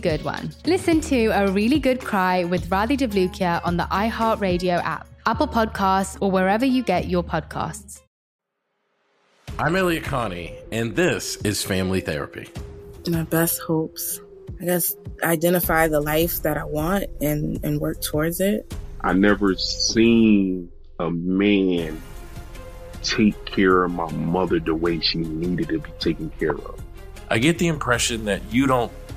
good one. Listen to A Really Good Cry with Radhi Devlukia on the iHeartRadio app, Apple Podcasts, or wherever you get your podcasts. I'm Elliott Connie, and this is Family Therapy my best hopes. I guess identify the life that I want and, and work towards it. I never seen a man take care of my mother the way she needed to be taken care of. I get the impression that you don't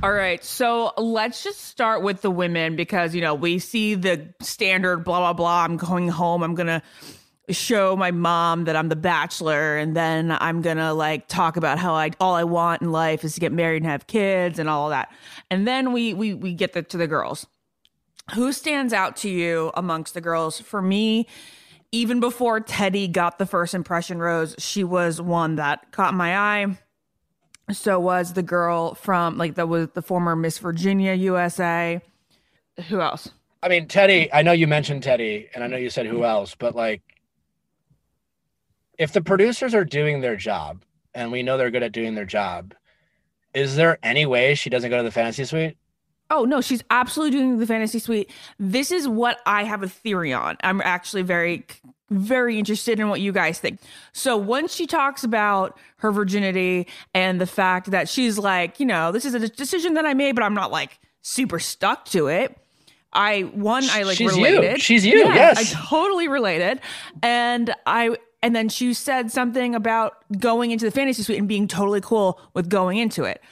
All right, so let's just start with the women because you know we see the standard blah blah blah. I'm going home. I'm gonna show my mom that I'm the bachelor, and then I'm gonna like talk about how I all I want in life is to get married and have kids and all that. And then we we we get the, to the girls. Who stands out to you amongst the girls? For me, even before Teddi got the first impression rose, she was one that caught my eye. So was the girl from like that was the former Miss Virginia USA. Who else? I mean, Teddi, I know you mentioned Teddi and I know you said who else, but like if the producers are doing their job and we know they're good at doing their job, is there any way she doesn't go to the fantasy suite? Oh no, she's absolutely doing the fantasy suite. This is what I have a theory on. I'm actually very very interested in what you guys think. So once she talks about her virginity and the fact that she's like, you know, this is a decision that I made, but I'm not like super stuck to it. I one I like She's related. you. She's you, Yeah, yes. I totally related. And I and then she said something about going into the fantasy suite and being totally cool with going into it.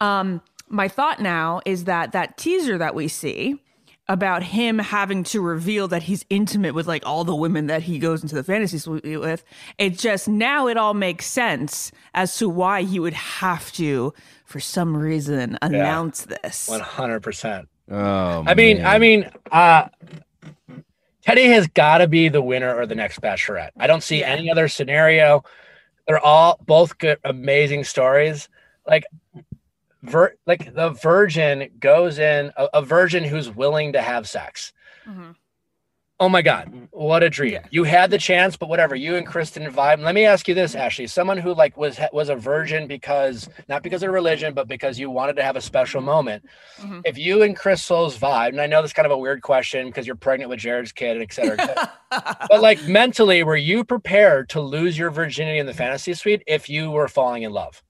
Um, my thought now is that that teaser that we see about him having to reveal that he's intimate with like all the women that he goes into the fantasy suite with, it just now it all makes sense as to why he would have to, for some reason, announce this. One hundred percent. Oh, I mean, man. I mean, uh, Teddy has got to be the winner or the next Bachelorette. I don't see any other scenario. They're all both good, amazing stories. Like, vir- like the virgin goes in a, a virgin who's willing to have sex. Oh my God, what a dream! You had the chance, but whatever. You and Kristen vibe. Let me ask you this, Ashley: someone who like was was a virgin because not because of religion, but because you wanted to have a special moment. If you and Crystal's vibe, and I know this is kind of a weird question because you're pregnant with Jared's kid, and et cetera, et cetera. but like mentally, were you prepared to lose your virginity in the fantasy suite if you were falling in love?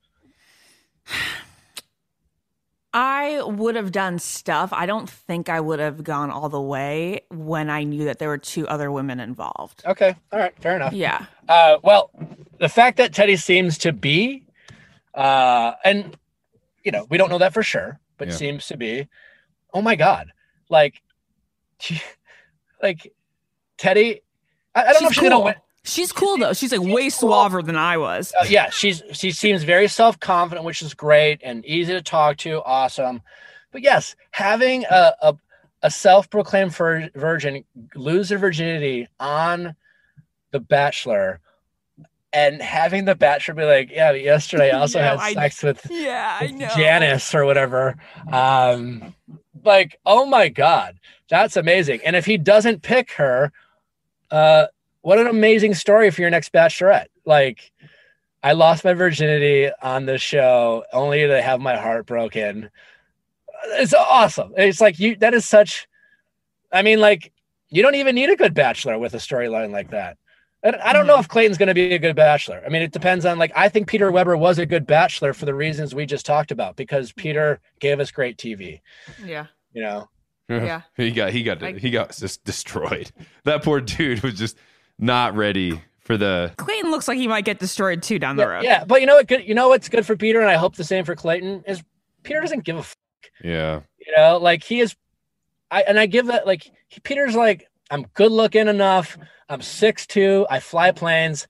I would have done stuff. I don't think I would have gone all the way when I knew that there were two other women involved. Okay, all right, fair enough. Yeah. Uh, well, the fact that Teddi seems to be, uh, and you know, we don't know that for sure, but Yeah. seems to be. Oh my God, like, [laughs] like Teddi. I, I don't know if she's gonna win. She's cool though. She's like way suaver than I was. Uh, yeah, she's she seems very self confident, which is great and easy to talk to. Awesome, but yes, having a a, a self proclaimed vir- virgin lose their virginity on The Bachelor. And having the bachelor be like, yeah, yesterday I also [laughs] had I- sex with, Yeah, I with know. Janice or whatever. Um, like, oh my god, that's amazing. And if he doesn't pick her, uh, what an amazing story for your next bachelorette. Like, I lost my virginity on this show only to have my heart broken. It's awesome. It's like you that is such I mean, like, you don't even need a good bachelor with a storyline like that. And I don't know mm-hmm. if Clayton's going to be a good bachelor. I mean, it depends on like I think Peter Weber was a good bachelor for the reasons we just talked about because Peter gave us great TV. Yeah. You know, Yeah. [laughs] he got he got he got just destroyed. That poor dude was just not ready for the Clayton looks like he might get destroyed too down the road. yeah. But you know what? Good. You know what's good for Peter, and I hope the same for Clayton is Peter doesn't give a. F- yeah. you know, like he is. I and I give that like he, Peter's like I'm good looking enough. I'm six two. I fly planes.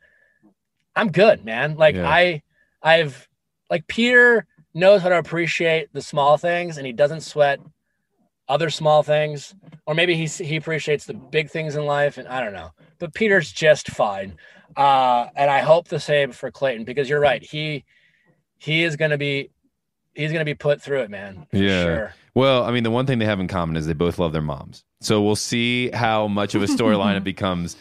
I'm good, man. Like Yeah. I, I've like Peter knows how to appreciate the small things, and he doesn't sweat other small things, or maybe he he appreciates the big things in life, and I don't know. But Peter's just fine, uh, and I hope the same for Clayton because you're right. He he is gonna be he's gonna be put through it, man. for Yeah. sure. Well, I mean, the one thing they have in common is they both love their moms. So we'll see how much of a storyline it [laughs] becomes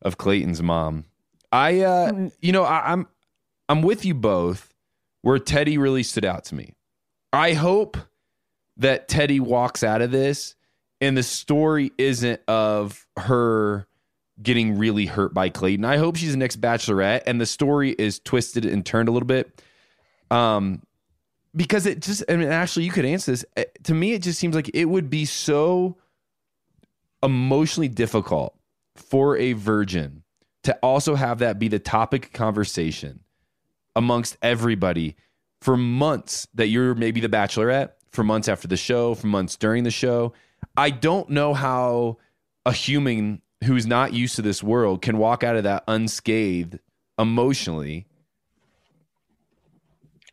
of Clayton's mom. I, uh, you know, I, I'm, I'm with you both. Where Teddi really stood out to me. I hope that Teddi walks out of this and the story isn't of her getting really hurt by Clayton. I hope she's the next bachelorette and the story is twisted and turned a little bit. Um, because it just, I mean, actually, you could answer this. Eh, To me, it just seems like it would be so emotionally difficult for a virgin to also have that be the topic of conversation amongst everybody for months that you're maybe the bachelorette, for months after the show, for months during the show. I don't know how a human who's not used to this world can walk out of that unscathed emotionally.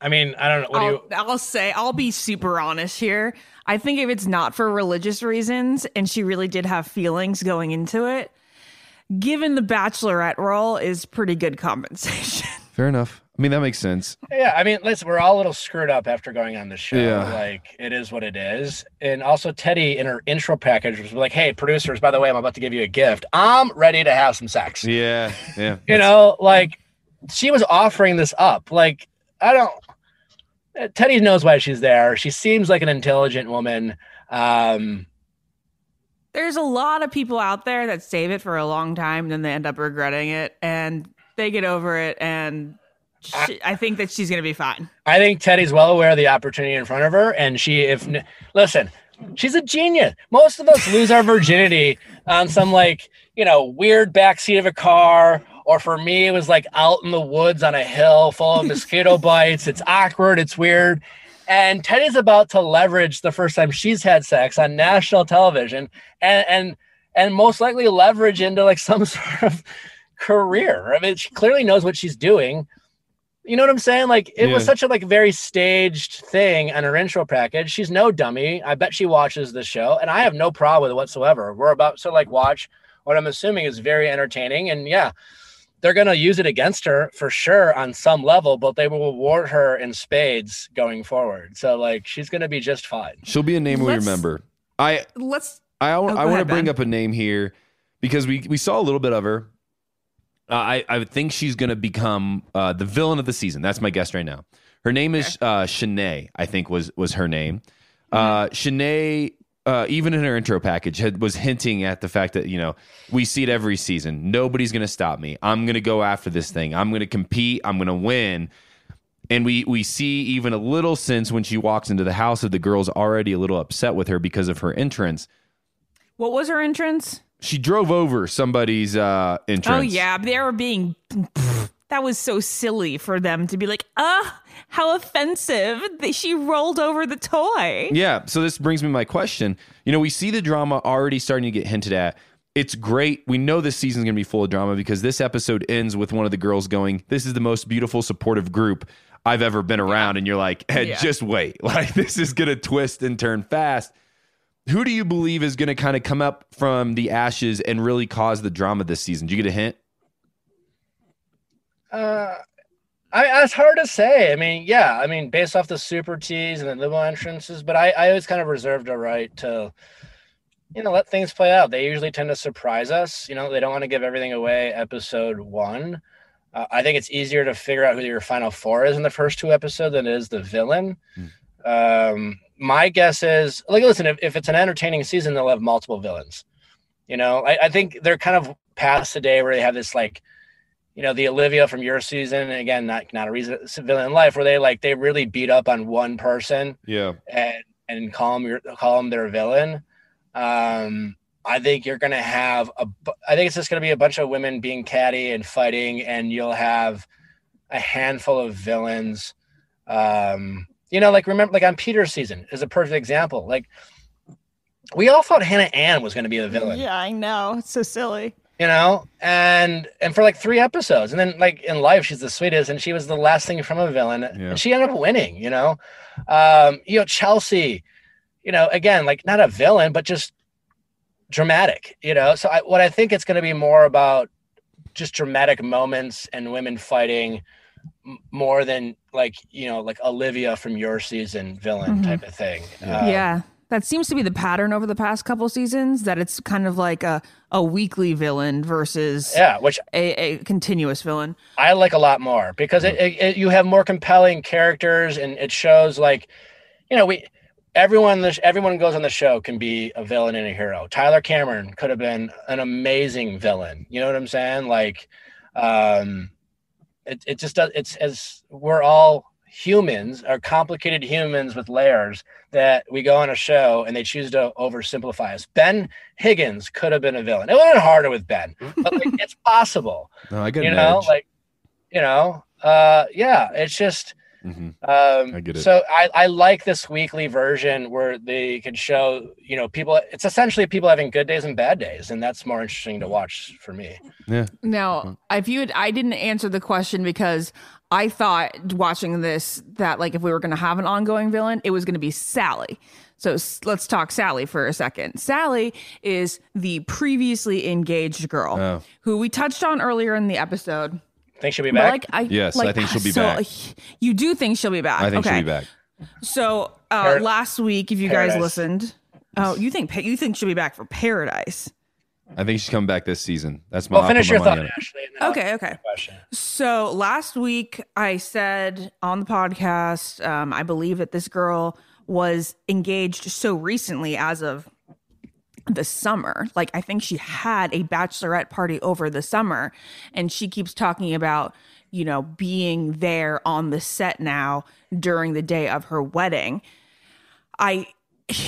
I mean, I don't know. What do you? I'll, I'll say, I'll be super honest here. I think if it's not for religious reasons and she really did have feelings going into it, given the bachelorette role is pretty good compensation. Fair enough. I mean, that makes sense. Yeah, I mean, listen, we're all a little screwed up after going on the show. Yeah. Like, it is what it is. And also, Teddi in her intro package was like, "Hey, producers, by the way, I'm about to give you a gift. I'm ready to have some sex." Yeah, yeah. [laughs] You know, like she was offering this up. Like, I don't. uh, Teddi knows why she's there. She seems like an intelligent woman. Um, there's a lot of people out there that save it for a long time then they end up regretting it and they get over it and she, I think that she's going to be fine. I think Teddi's well aware of the opportunity in front of her, and she, if listen, she's a genius. Most of us lose our virginity on some like you know weird backseat of a car, or for me, it was like out in the woods on a hill full of mosquito [laughs] bites. It's awkward. It's weird. And Teddi's about to leverage the first time she's had sex on national television, and and and most likely leverage into like [laughs] some sort of career. I mean, she clearly knows what she's doing. You know what I'm saying? Like it Yeah. was such a like very staged thing on her intro package. She's no dummy. I bet she watches the show, and I have no problem with it whatsoever. We're about to like watch what I'm assuming is very entertaining, and yeah, they're gonna use it against her for sure on some level, but they will reward her in spades going forward. So like she's gonna be just fine. She'll be a name we Let's- remember. I Let's I, Oh, I want to bring up a name here because we we saw a little bit of her. Uh, I I would think she's going to become uh, the villain of the season. That's my guess right now. Her name is uh, Shanae. I think was was her name. Uh, Shanae. Uh, even in her intro package, had, was hinting at the fact that you know we see it every season. Nobody's going to stop me. I'm going to go after this thing. I'm going to compete. I'm going to win. And we we see even a little sense when she walks into the house of the girls already a little upset with her because of her entrance. What was her entrance? She drove over somebody's uh, entrance. Oh yeah, they were being. That was so silly for them to be like, "Ah, how offensive!" They- She rolled over the toy. Yeah. So this brings me my question. You know, we see the drama already starting to get hinted at. It's great. We know this season's going to be full of drama because this episode ends with one of the girls going, "This is the most beautiful, supportive group I've ever been around." And you're like, hey, Yeah. "Just wait! [laughs] Like this is going to twist and turn fast." Who do you believe is going to kind of come up from the ashes and really cause the drama this season? Do you get a hint? Uh, I, it's hard to say. I mean, yeah, I mean, based off the super tease and the limo entrances, but I, I always kind of reserved a right to, you know, let things play out. They usually tend to surprise us. You know, they don't want to give everything away episode one. Uh, I think it's easier to figure out who your final four is in the first two episodes than it is the villain. Um, my guess is, like, listen, if, if it's an entertaining season, they'll have multiple villains. You know, I, I think they're kind of past the day where they have this like you know, the Olivia from your season, again, not not a reason villain in life, where they like they really beat up on one person Yeah. and and call them your call them their villain. Um, I think you're gonna have a. I think it's just gonna be a bunch of women being catty and fighting, and you'll have a handful of villains. Um, you know, like remember, like on Peter's season is a perfect example. Like we all thought Hannah Ann was gonna be the villain Yeah, I know. It's so silly. you know and and for like three episodes and then like in life she's the sweetest and she was the last thing from a villain Yeah. and she ended up winning you know um you know chelsea you know again like not a villain but just dramatic you know so I, what i think it's going to be more about just dramatic moments and women fighting m- more than like you know like olivia from your season villain Mhm. type of thing Um, yeah. That seems to be the pattern over the past couple seasons that it's kind of like a, a weekly villain versus yeah which a, a continuous villain. I like a lot more because it, it, it- you have more compelling characters and it shows like, you know, we everyone the everyone goes on the show can be a villain and a hero. Tyler Cameron could have been an amazing villain. You know what I'm saying? Like, um, it it just does. It's as we're all humans are complicated humans with layers that we go on a show and they choose to oversimplify us. Ben Higgins could have been a villain. It would have been harder with Ben, but like, [laughs] it's possible No, I get you know edge. like you know uh yeah it's just Mhm. um I get it. so i i like this weekly version where they can show you know people it's essentially people having good days and bad days and that's more interesting to watch for me Yeah. Now, if you had, I didn't answer the question because I thought watching this that like if we were going to have an ongoing villain, it was going to be Salley. So let's talk Salley for a second. Salley is the previously engaged girl Oh. who we touched on earlier in the episode. Think she'll be back like, I, Yes, I think she'll be so, back. You do think she'll be back? I think okay. she'll be back. So uh, Par- last week, if you guys listened, oh, you think you think she'll be back for Paradise? I think she's coming back this season. That's my. well I'll finish put your thought on it. ashley and then I'll Okay, okay. question So last week I said on the podcast, um, I believe that this girl was engaged so recently as of the summer. Like, I think she had a bachelorette party over the summer, and she keeps talking about, you know, being there on the set now during the day of her wedding. I,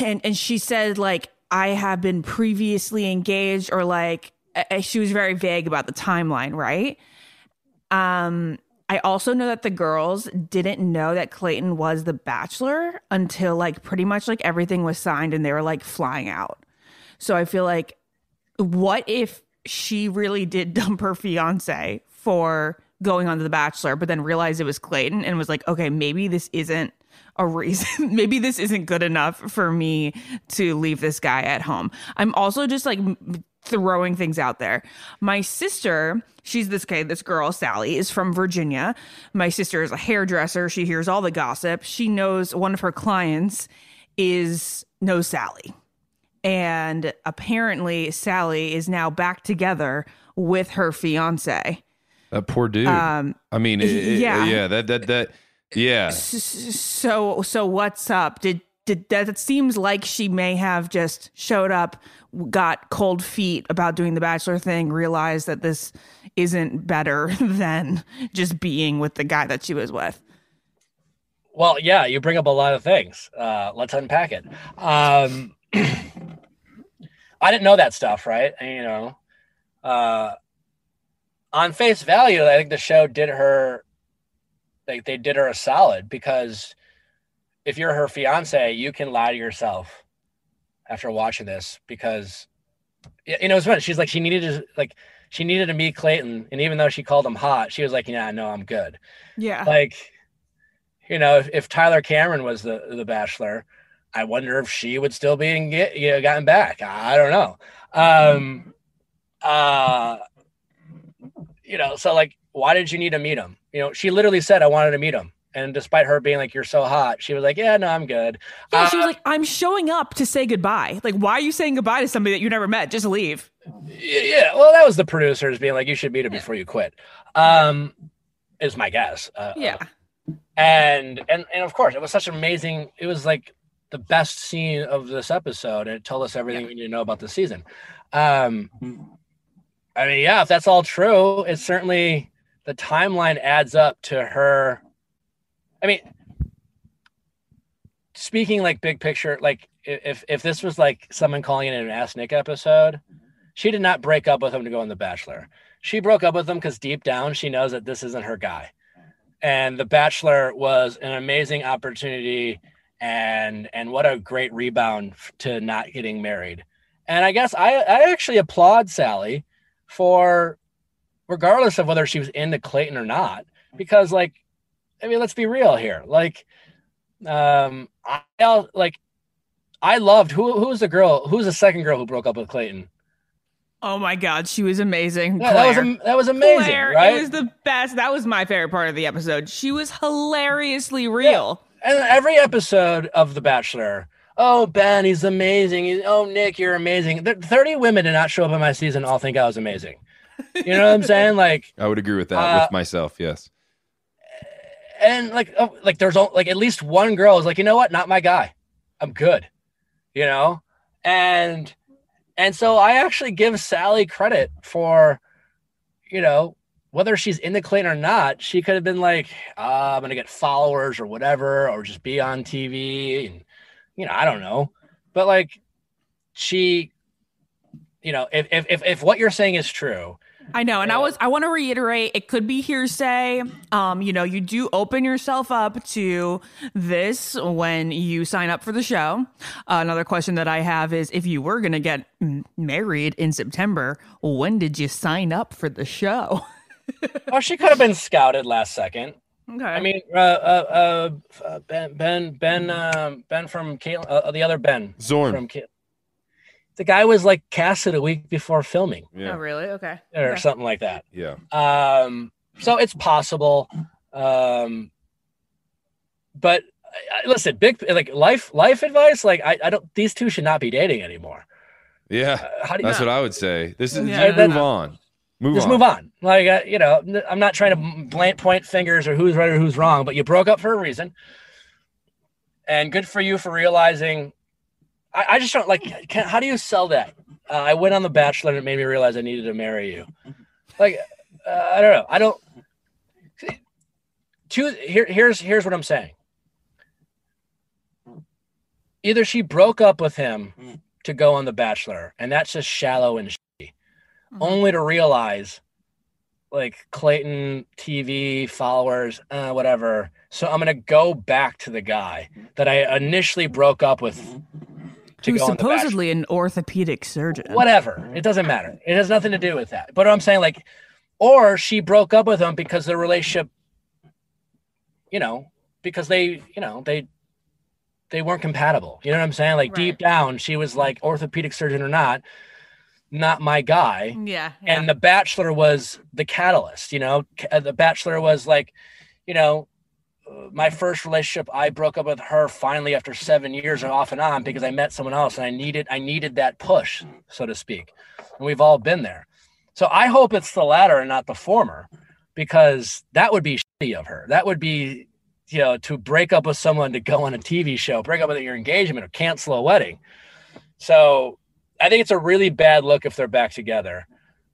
and, and she said, like, I have been previously engaged, or like, she was very vague about the timeline, right? Um, I also know that the girls didn't know that Clayton was the bachelor until like pretty much like everything was signed and they were like flying out. So I feel like what if she really did [laughs] dump her fiance for going on to the bachelor but then realized it was Clayton and was like, "Okay, maybe this isn't a reason. [laughs] maybe this isn't good enough for me to leave this guy at home." I'm also just like throwing things out there. My sister, she's this okay, this girl, Salley, is from Virginia. My sister is a hairdresser. She hears all the gossip. She knows one of her clients is knows Salley. And apparently Salley is now back together with her fiance. That poor dude. Um, I mean, it, yeah, yeah, that that that, yeah. So so what's up? Did did that? It seems like she may have just showed up got cold feet about doing the bachelor thing, realized that this isn't better [laughs] than just being with the guy that she was with. Well, yeah, you bring up a lot of things. Uh, let's unpack it. Um, I didn't know that stuff, right? And, you know, uh, on face value, I think the show did her, like, they did her a solid because if you're her fiance, you can lie to yourself after watching this because you know it's funny. She's like she needed to like she needed to meet Clayton, and even though she called him hot, she was like, "Yeah, no, I'm good." Yeah. Like, you know, if, if Tyler Cameron was the the Bachelor, I wonder if she would still be in get you know gotten back. I, don't know. Um, uh, you know, so like, why did you need to meet him? You know, she literally said, "I wanted to meet him." And despite her being like, "You're so hot," she was like, "Yeah, no, I'm good." Yeah, uh, she was uh, like, "I'm showing up to say goodbye. Like, why are you saying goodbye to somebody that you never met? Just leave." Yeah, well, that was the producers being like, "You should meet him before you quit." Um, is my guess. Uh, yeah. Uh, and and and of course, it was such amazing. It was like the best scene of this episode, and it told us everything yeah. we need to know about the season. Um, I mean, yeah, if that's all true, it's certainly the timeline adds up to her I mean, speaking like big picture, like if if this was like someone calling it an Ask Nick episode, she did not break up with him to go on The Bachelor. She broke up with him because deep down she knows that this isn't her guy. And The Bachelor was an amazing opportunity and and what a great rebound to not getting married. And I guess I I actually applaud Salley for regardless of whether she was into Clayton or not, because like I mean, let's be real here. Like, um, I like, I loved who who was the girl? Who was the second girl who broke up with Clayton? Oh my god, she was amazing. Yeah, that was that was amazing, Claire, right? It was the best. That was my favorite part of the episode. She was hilariously real. And every episode of The Bachelor, oh Ben, he's amazing. He's, oh Nick, you're amazing. Thirty women did not show up in my season. All think I was amazing. You know what I'm saying? Like [laughs] I would agree with that uh, with myself. Yes and like oh, like there's like at least one girl is like you know what not my guy i'm good you know and and so i actually give salley credit for you know whether she's in the clan or not she could have been like oh, i'm gonna get followers or whatever or just be on tv and you know i don't know but like she you know if if if, what you're saying is true I know, and I was I want to reiterate it could be hearsay. Um, you know, you do open yourself up to this when you sign up for the show. Uh, another question that I have is if you were going to get married in September, when did you sign up for the show? [laughs] oh, she could have been scouted last second. Okay. I mean, uh, uh, uh, Ben, Ben, Ben, um, Ben from Kaitlyn, uh, the other Ben Zorn from Kaitlyn the guy was like casted a week before filming. Yeah. Oh, really? Okay. Or something like that. Yeah. Um, so it's possible. Um, but uh, listen, big like life life advice. Like I, I don't. These two should not be dating anymore. Yeah, uh, how do you that's know? what I would say. This is yeah, move on. Move just on. move on. Like uh, you know, I'm not trying to blank point fingers or who's right or who's wrong, but you broke up for a reason. And good for you for realizing I, I just don't like. Can, how do you sell that? Uh, I went on The Bachelor and it made me realize I needed to marry you. Like, uh, I don't know. I don't. Two. Here, here's here's what I'm saying. Either she broke up with him to go on The Bachelor, and that's just shallow and shitty, only to realize, like Clayton TV followers, uh, whatever. So I'm gonna go back to the guy that I initially broke up with. Who's go on The supposedly an orthopedic surgeon. whatever. It doesn't matter. It has nothing to do with that. But I'm saying like, or she broke up with him because the relationship, you know, because they, you know, they they weren't compatible. You know what I'm saying? Like deep down, she was like orthopedic surgeon or not, not my guy. Yeah. And the Bachelor was the catalyst. You know, the Bachelor was like, you know, uh, my first relationship. I broke up with her finally after seven years off and on because I met someone else, and I needed I needed that push, so to speak. And we've all been there. So I hope it's the latter and not the former, because that would be shitty of her. That would be, you know, to break up with someone to go on a TV show, break up with your engagement, or cancel a wedding. So I think it's a really bad look if they're back together.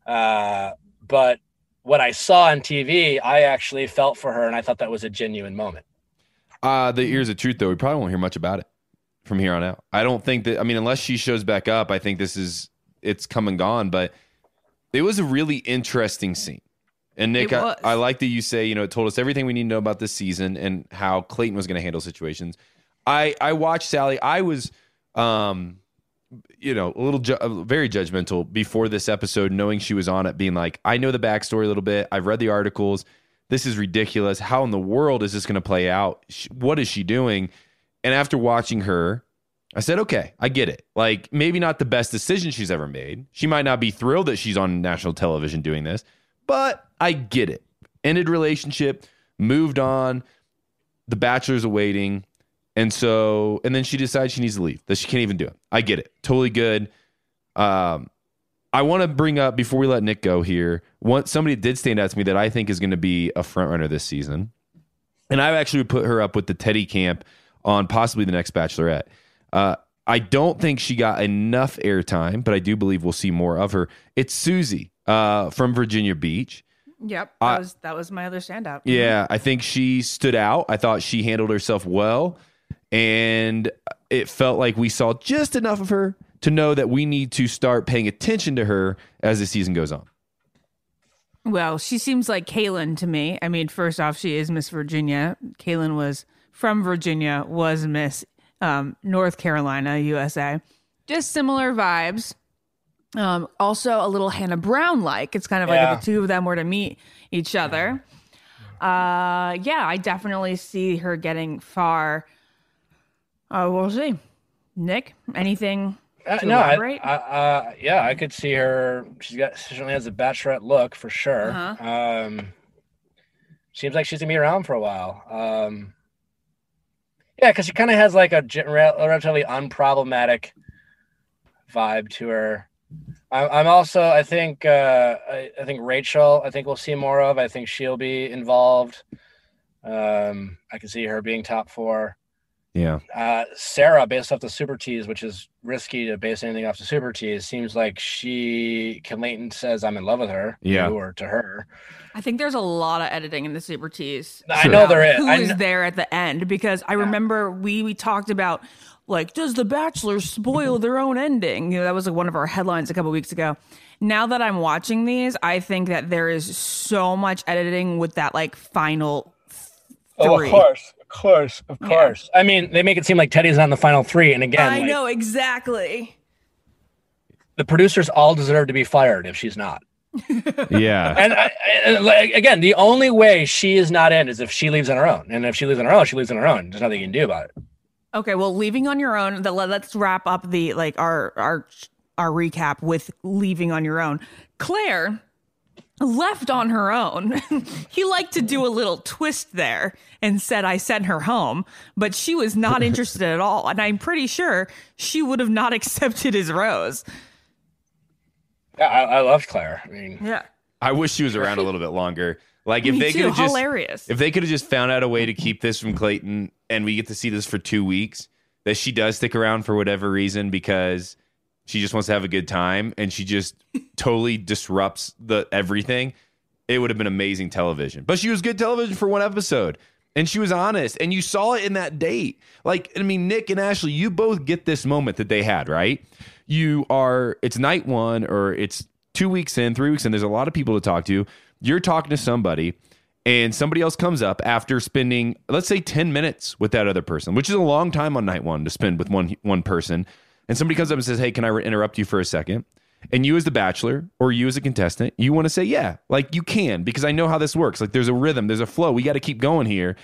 Uh, but what I saw on TV, I actually felt for her, and I thought that was a genuine moment. Uh, the ears of truth, though, we probably won't hear much about it from here on out. I don't think that. I mean, unless she shows back up, I think this is it's come and gone. But it was a really interesting scene. And Nick, I. I like that you say you know it told us everything we need to know about this season and how Clayton was going to handle situations. I I watched Salley. I was, um, you know, a little ju- uh, very judgmental before this episode, knowing she was on it, being like, I know the backstory a little bit. I've read the articles. This is ridiculous. How in the world is this going to play out? What is she doing? And after watching her, I said, okay, I get it. Like, maybe not the best decision she's ever made. She might not be thrilled that she's on national television doing this, but I get it. Ended relationship, moved on. The bachelor's awaiting. And so, and then she decides she needs to leave, that she can't even do it. I get it. Totally good. Um, I want to bring up before we let Nick go here. One somebody did stand out to me that I think is going to be a front runner this season, and I've actually put her up with the Teddi Camp on possibly the next Bachelorette. Uh, I don't think she got enough airtime, but I do believe we'll see more of her. It's Susie uh, from Virginia Beach. Yep. That I- was that was my other standout. Yeah, I think she stood out. I thought she handled herself well, and it felt like we saw just enough of her to know that we need to start paying attention to her as the season goes on. Well, she seems like Caelynn to me. I mean, first off, she is Miss Virginia. Caelynn was from Virginia, was Miss um, North Carolina, USA. Just similar vibes. Um, also, a little Hannah Brown like. It's kind of like if the two of them were to meet each other. Uh, yeah, I definitely see her getting far. Uh, we'll see. Nick, anything Uh, no, I. I, uh, yeah, I could see her. She's got certainly has a bachelorette look for sure. Uh-huh. Um, seems like she's gonna be around for a while. Um, yeah, because she kind of has like a relatively unproblematic vibe to her. I, I'm also, I think, uh, I, I think Rachel. I think we'll see more of. I think she'll be involved. Um, I can see her being top four. Yeah. Uh, Sarah, based off the Super Tease, which is risky to base anything off the Super Tease, seems like she, Kim Layton says, I'm in love with her. Yeah. Or to her. I think there's a lot of editing in the Super Tease. I know there is. Who I there at the end? Because I remember we we talked about like, does The Bachelor spoil their own ending? You know, that was like one of our headlines a couple weeks ago. Now that I'm watching these, I think that there is so much editing with that like final Oh, three. of course. Of course. Of course. I mean, they make it seem like Teddi's on the final three. And again, I like, know exactly. the producers all deserve to be fired if she's not. [laughs] Yeah. And I, I- like, again, the only way she is not in is if she leaves on her own. And if she leaves on her own, she leaves on her own. There's nothing you can do about it. Okay, well, leaving on your own. The, let's wrap up the like our our our recap with leaving on your own. Claire left on her own. [laughs] he liked to do a little twist there and said I sent her home, but she was not [laughs] interested at all, and I'm pretty sure she would have not [laughs] accepted his rose. Yeah, I, I loved Claire. I mean, Yeah. I wish she was around a little bit longer. Like if Me they too. could just Hilarious. if they could have just found out a way to keep this from Clayton and we get to see this for two weeks, that she does stick around for whatever reason because she just wants to have a good time and she just totally disrupts the everything, it would have been amazing television. But she was good television for one episode. And she was honest. And you saw it in that date. Like, I mean, Nick and Ashley, you both get this moment that they had, right? You are, it's night one or it's two weeks in, three weeks in. There's a lot of people to talk to. You're talking to somebody and somebody else comes up after spending let's say 10 minutes with that other person which is a long time on night one to spend with one one person and somebody comes up and says hey can i interrupt you for a second and you as the bachelor or you as a contestant you want to say yeah like you can because i know how this works like there's a rhythm there's a flow we got to keep going here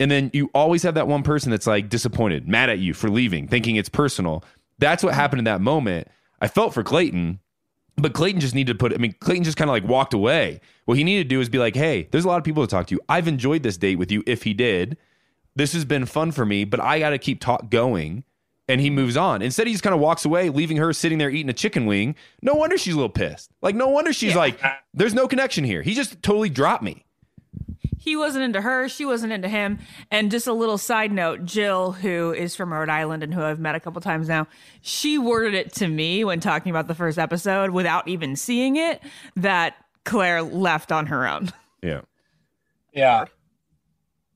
and then you always have that one person that's like disappointed mad at you for leaving thinking it's personal that's what happened in that moment i felt for clayton but Clayton just needed to put, I mean, Clayton just kind of like walked away. What he needed to do is be like, hey, there's a lot of people to talk to. you. I've enjoyed this date with you if he did. This has been fun for me, but I got to keep talk going. And he moves on. Instead, he just kind of walks away, leaving her sitting there eating a chicken wing. No wonder she's a little pissed. Like, no wonder she's like, there's no connection here. He just totally dropped me. he wasn't into her she wasn't into him and just a little side note jill who is from rhode island and who i've met a couple times now she worded it to me when talking about the first episode without even seeing it that claire left on her own Yeah. Yeah.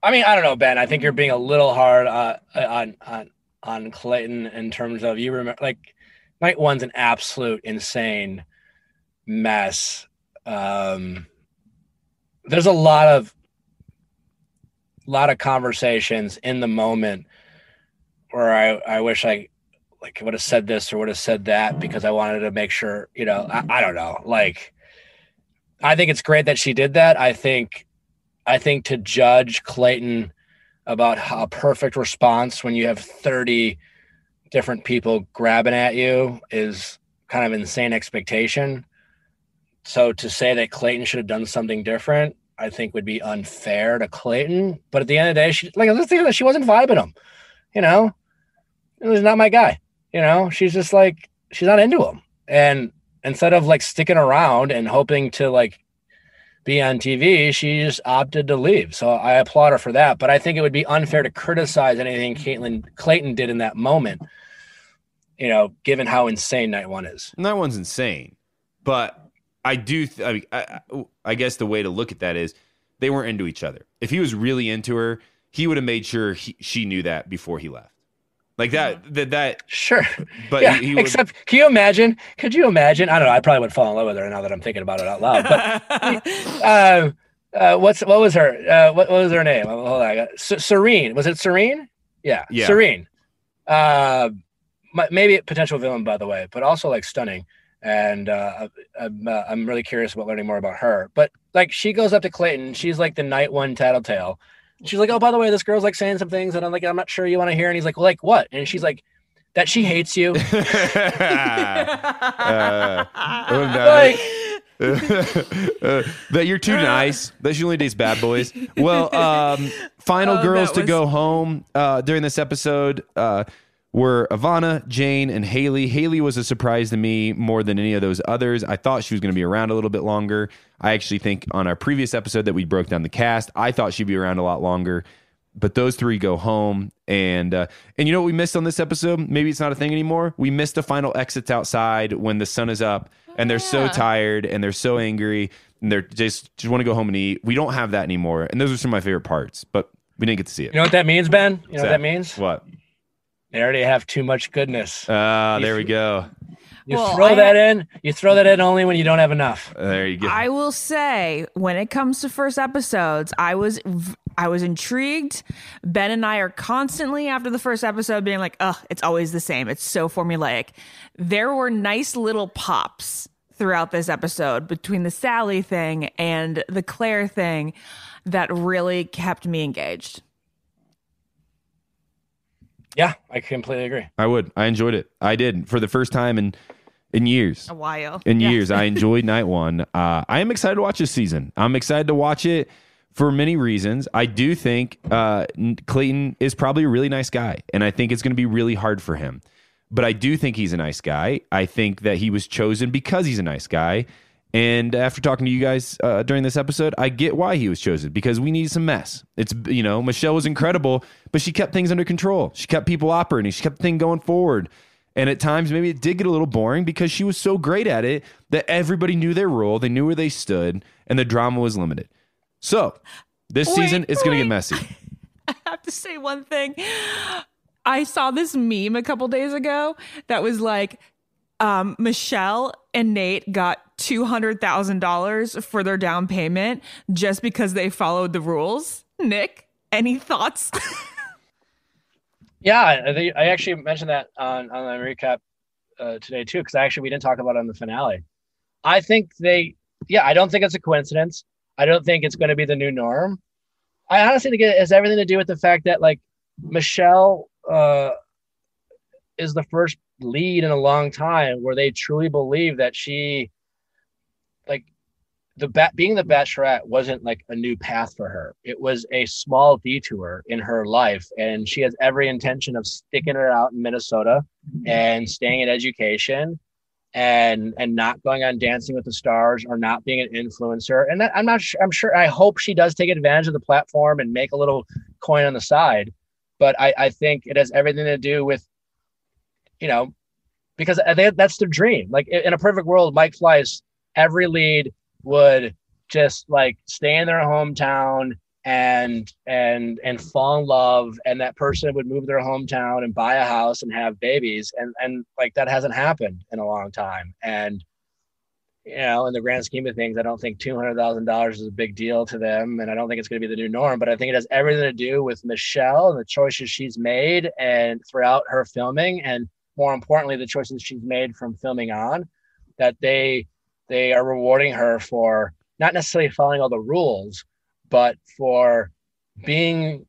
I mean, I don't know, Ben. I think you're being a little hard uh, on on on Clayton in terms of you remember like night one's an absolute insane mess. Um, there's a lot of lot of conversations in the moment where I I wish I like would have said this or would have said that because I wanted to make sure you know I, I don't know like I think it's great that she did that. I think I think to judge Clayton about a perfect response when you have 30 different people grabbing at you is kind of insane expectation. So to say that Clayton should have done something different, I think would be unfair to Clayton. But at the end of the day, she like let's it, she wasn't vibing him. You know, it was not my guy. You know, she's just like she's not into him. And instead of like sticking around and hoping to like be on TV, she just opted to leave. So I applaud her for that. But I think it would be unfair to criticize anything Caitlin Clayton did in that moment. You know, given how insane night one is. Night one's insane, but I do. Th- I, I, I guess the way to look at that is they weren't into each other. If he was really into her, he would have made sure he, she knew that before he left. Like that. That. That. Sure. But yeah, he, he would, except, can you imagine? Could you imagine? I don't know. I probably would fall in love with her now that I'm thinking about it out loud. But [laughs] uh, uh, what's what was her? Uh, what, what was her name? Hold on. I got, S- Serene. Was it Serene? Yeah. Yeah. Serene. Uh, maybe a potential villain, by the way, but also like stunning. And uh, I'm uh, I'm really curious about learning more about her. But like, she goes up to Clayton. She's like the night one tattletale. She's like, oh, by the way, this girl's like saying some things, and I'm like, I'm not sure you want to hear. And he's like, well, like what? And she's like, that she hates you. [laughs] uh, oh. Like- [laughs] Uh, that you're too nice. That she only dates bad boys. Well, um, final Oh, girls that to was- go home uh, during this episode uh, were Ivana, Jane, and Haley. Haley was a surprise to me more than any of those others. I thought she was going to be around a little bit longer. I actually think on our previous episode that we broke down the cast, I thought she'd be around a lot longer. But those three go home, and uh, and you know what we missed on this episode? Maybe it's not a thing anymore. We missed the final exits outside when the sun is up, and they're so tired and they're so angry, and they're just just want to go home and eat. We don't have that anymore, and those are some of my favorite parts. But we didn't get to see it. You know what that means, Ben? You know What's what that means? What? They already have too much goodness. Ah, there we go. You Well, throw I- that in. You throw that in only when you don't have enough. There you go. I will say, when it comes to first episodes, I was I was intrigued. Ben and I are constantly after the first episode being like, "Ugh, it's always the same. It's so formulaic." There were nice little pops throughout this episode between the Salley thing and the Claire thing that really kept me engaged. Yeah, I completely agree. I would. I enjoyed it. I did for the first time in in years. A while. In years, I [laughs] enjoyed night one. Uh, I am excited to watch this season. I'm excited to watch it for many reasons. I do think uh, Clayton is probably a really nice guy, and I think it's going to be really hard for him. But I do think he's a nice guy. I think that he was chosen because he's a nice guy. And after talking to you guys uh, during this episode, I get why he was chosen because we need some mess. It's, you know, Michelle was incredible, but she kept things under control. She kept people operating, she kept the thing going forward. And at times, maybe it did get a little boring because she was so great at it that everybody knew their role, they knew where they stood, and the drama was limited. So this Wait, season, it's going to get messy. [laughs] I have to say one thing. I saw this meme a couple days ago that was like, um, Michelle and Nate got two hundred thousand dollars for their down payment just because they followed the rules. Nick, any thoughts? [laughs] Yeah, I, think, I actually mentioned that on on the recap uh, today too, because actually we didn't talk about it on the finale. I think they, yeah, I don't think it's a coincidence. I don't think it's going to be the new norm. I honestly think it has everything to do with the fact that like Michelle uh, is the first lead in a long time where they truly believe that she, the bat being the bachelorette wasn't like a new path for her. It was a small detour in her life, and she has every intention of sticking it out in Minnesota mm-hmm. and staying in education and and not going on dancing with the stars or not being an influencer. And that, i'm not sure i'm sure i hope she does take advantage of the platform and make a little coin on the side but i i think it has everything to do with you know because uh, I think that's the dream. Like in in a perfect world mike flies every lead would just like stay in their hometown and and and fall in love and that person would move their hometown and buy a house and have babies and and like that hasn't happened in a long time. And you know in the grand scheme of things i don't think $200000 is a big deal to them and i don't think it's going to be the new norm but i think it has everything to do with michelle and the choices she's made and throughout her filming and more importantly the choices she's made from filming on that they they are rewarding her for not necessarily following all the rules but for being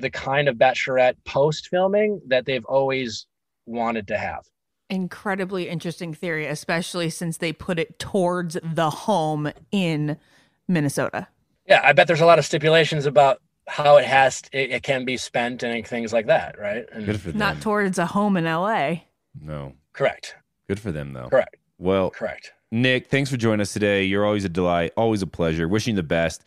the kind of bachelorette post filming that they've always wanted to have. Incredibly interesting theory, especially since they put it towards the home in Minnesota. Yeah, I bet there's a lot of stipulations about how it has it, it can be spent and things like that, right? And Good for them. Not towards a home in LA. no. Correct. Good for them, though. Correct. Well, Correct. Nick, thanks for joining us today. You're always a delight, always a pleasure. Wishing you the best.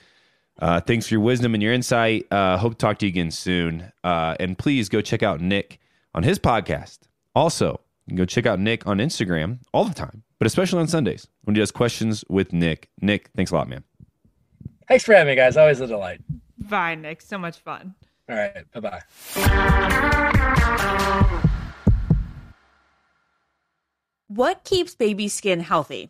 Uh, thanks for your wisdom and your insight. Uh, hope to talk to you again soon. Uh, and please go check out Nick on his podcast. Also, you can go check out Nick on Instagram all the time, but especially on Sundays when he does questions with Nick. Nick, thanks a lot, man. Thanks for having me, guys. Always a delight. Bye, Nick. So much fun. All right. Bye bye. What keeps baby skin healthy?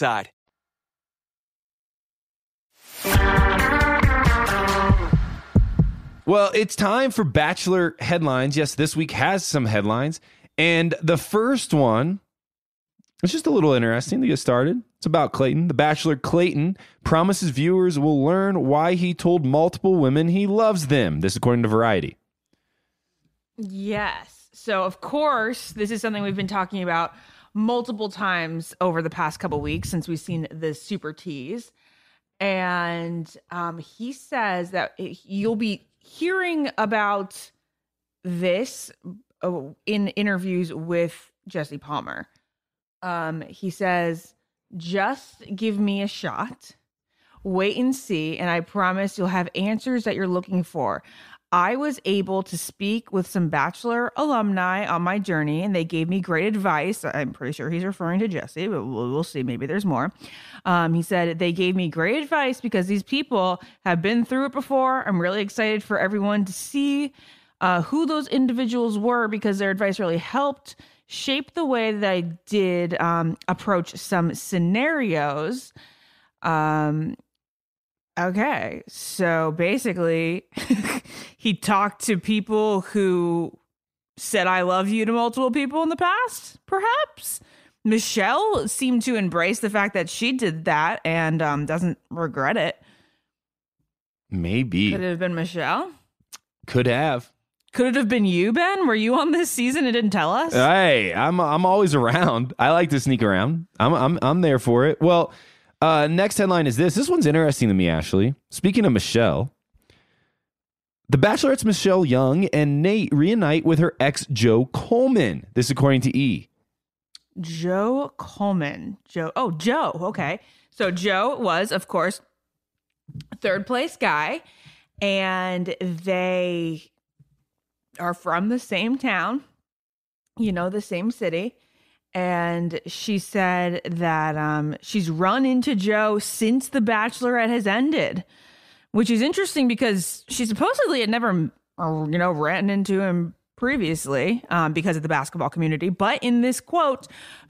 Well, it's time for Bachelor headlines. Yes, this week has some headlines. And the first one is just a little interesting to get started. It's about Clayton. The Bachelor Clayton promises viewers will learn why he told multiple women he loves them. This, according to Variety. Yes. So, of course, this is something we've been talking about multiple times over the past couple weeks since we've seen the super tease. And um, he says that you'll be hearing about this uh, in interviews with Jesse Palmer. Um, he says, just give me a shot. Wait and see, and I promise you'll have answers that you're looking for. I was able to speak with some Bachelor alumni on my journey, and they gave me great advice. I'm pretty sure he's referring to Jesse, but we'll, see. Maybe there's more. Um, he said they gave me great advice because these people have been through it before. I'm really excited for everyone to see uh, who those individuals were because their advice really helped shape the way that I did um, approach some scenarios. Um, okay, so basically, [laughs] he talked to people who said "I love you" to multiple people in the past. Perhaps Michelle seemed to embrace the fact that she did that and um, doesn't regret it. Maybe. Could it have been Michelle? Could have. Could it have been you, Ben? Were you on this season and didn't tell us? Hey, I'm I'm always around. I like to sneak around. I'm I'm I'm there for it. Well, uh, next headline is this. This one's interesting to me, Ashley. Speaking of Michelle, the Bachelorette's Michelle Young and Nate reunite with her ex Joe Coleman. This according to E. Joe Coleman. Joe. Oh, Joe. Okay. So Joe was, of course, third place guy, and they are from the same town, you know, the same city. And she said that um, she's run into Joe since The Bachelorette has ended, which is interesting because she supposedly had never, uh, you know, ran into him previously um, because of the basketball community. But in this quote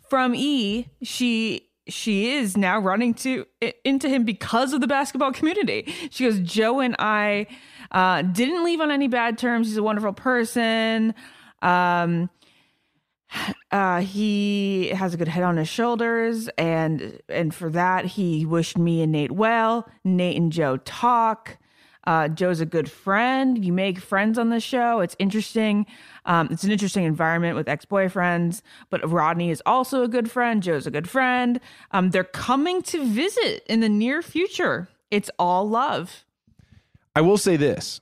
from E, she she is now running to into him because of the basketball community. She goes, Joe and I uh, didn't leave on any bad terms. He's a wonderful person. Um, uh, he has a good head on his shoulders, and and for that he wished me and Nate well. Nate and Joe talk. Uh, Joe's a good friend. You make friends on the show. It's interesting. Um, it's an interesting environment with ex boyfriends, but Rodney is also a good friend. Joe's a good friend. Um, they're coming to visit in the near future. It's all love. I will say this.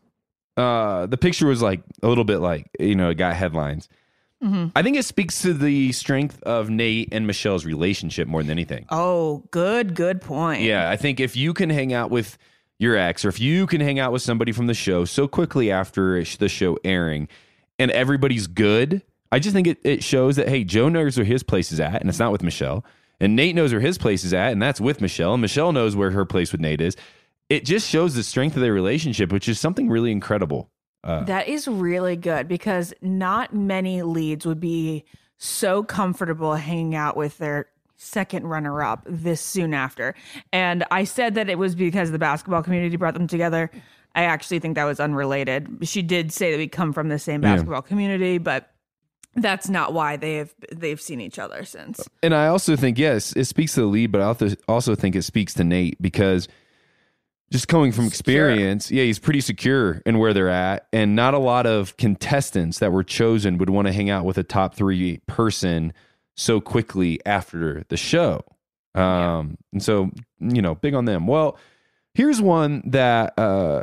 Uh, the picture was like a little bit like, you know, it got headlines. Mm-hmm. I think it speaks to the strength of Nate and Michelle's relationship more than anything. Oh, good, good point. Yeah, I think if you can hang out with your ex or if you can hang out with somebody from the show so quickly after the show airing and everybody's good, I just think it, it shows that, hey, Joe knows where his place is at and it's not with Michelle. And Nate knows where his place is at and that's with Michelle. And Michelle knows where her place with Nate is. It just shows the strength of their relationship, which is something really incredible. Uh, that is really good because not many leads would be so comfortable hanging out with their second runner up this soon after. And I said that it was because the basketball community brought them together. I actually think that was unrelated. She did say that we come from the same basketball yeah. community, but that's not why they've they've seen each other since. And I also think yes, it speaks to the lead, but I also think it speaks to Nate because just coming from experience, yeah, he's pretty secure in where they're at, and not a lot of contestants that were chosen would want to hang out with a top three person so quickly after the show. Um, yeah. and so you know, big on them. Well, here's one that uh,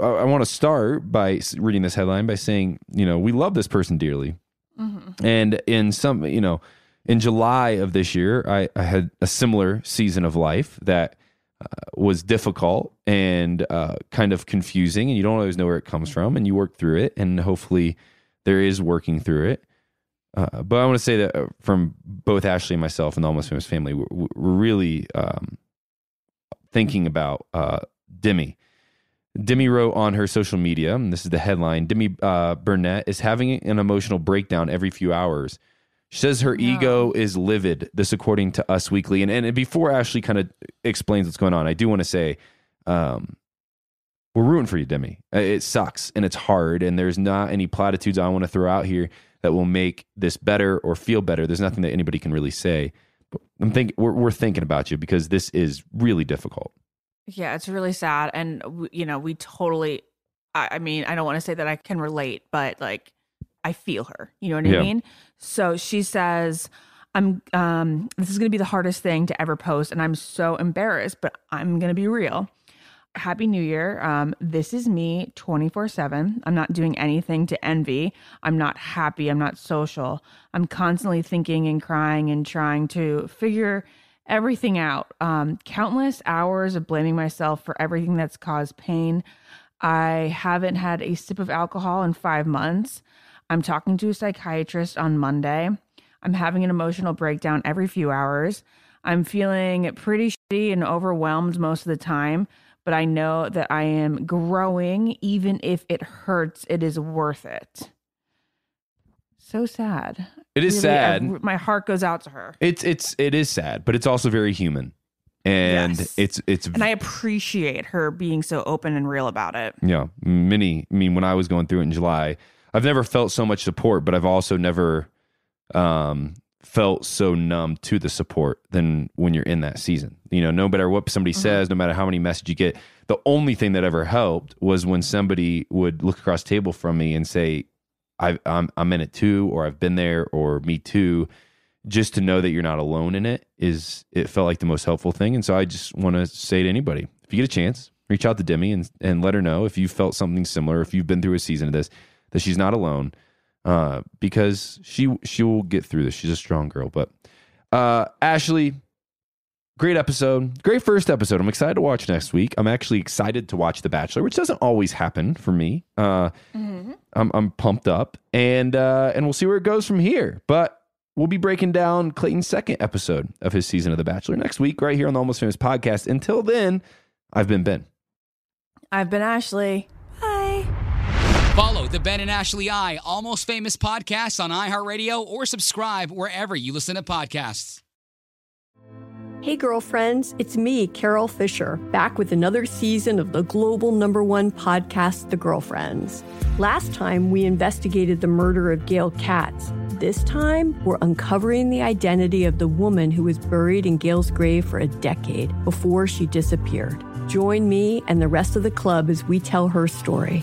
I, I want to start by reading this headline by saying, you know, we love this person dearly, mm-hmm. and in some, you know, in July of this year, I, I had a similar season of life that was difficult and uh, kind of confusing, and you don't always know where it comes from, and you work through it, and hopefully there is working through it. Uh, but I want to say that uh, from both Ashley and myself and the Almost Famous family, we're, we're really um, thinking about uh, Demi. Demi wrote on her social media, and this is the headline Demi uh, Burnett is having an emotional breakdown every few hours she says her no. ego is livid. This, according to Us Weekly. And, and before Ashley kind of explains what's going on, I do want to say, um, we're rooting for you, Demi. Uh, it sucks and it's hard, and there's not any platitudes I want to throw out here that will make this better or feel better. There's nothing that anybody can really say. But I'm thinking we're, we're thinking about you because this is really difficult. Yeah, it's really sad, and you know we totally. I, I mean, I don't want to say that I can relate, but like I feel her. You know what yeah. I mean? So she says, I'm um this is going to be the hardest thing to ever post and I'm so embarrassed, but I'm going to be real. Happy New Year. Um, this is me 24 7. I'm not doing anything to envy. I'm not happy. I'm not social. I'm constantly thinking and crying and trying to figure everything out. Um, countless hours of blaming myself for everything that's caused pain. I haven't had a sip of alcohol in five months. I'm talking to a psychiatrist on Monday. I'm having an emotional breakdown every few hours. I'm feeling pretty shitty and overwhelmed most of the time, but I know that I am growing. Even if it hurts, it is worth it. So sad. It is really, sad. I, my heart goes out to her. It's it's it is sad, but it's also very human. And yes. it's it's and I appreciate her being so open and real about it. Yeah, many. I mean, when I was going through it in July, I've never felt so much support, but I've also never um, felt so numb to the support than when you're in that season. You know, no matter what somebody mm-hmm. says, no matter how many messages you get, the only thing that ever helped was when somebody would look across table from me and say, I, I'm I'm in it too, or I've been there, or me too. Just to know that you're not alone in it is it felt like the most helpful thing. And so I just want to say to anybody, if you get a chance, reach out to Demi and and let her know if you felt something similar, if you've been through a season of this that she's not alone uh, because she she will get through this. She's a strong girl. But uh, Ashley, great episode, great first episode. I'm excited to watch next week. I'm actually excited to watch The Bachelor, which doesn't always happen for me. Uh, mm-hmm. I'm I'm pumped up, and uh, and we'll see where it goes from here. But we'll be breaking down Clayton's second episode of his season of The Bachelor next week, right here on the Almost Famous podcast. Until then, I've been Ben. I've been Ashley. Follow the Ben and Ashley I Almost Famous podcast on iHeartRadio or subscribe wherever you listen to podcasts. Hey, girlfriends, it's me, Carole Fisher, back with another season of the global number one podcast, The Girlfriends. Last time, we investigated the murder of Gail Katz. This time, we're uncovering the identity of the woman who was buried in Gail's grave for a decade before she disappeared. Join me and the rest of the club as we tell her story.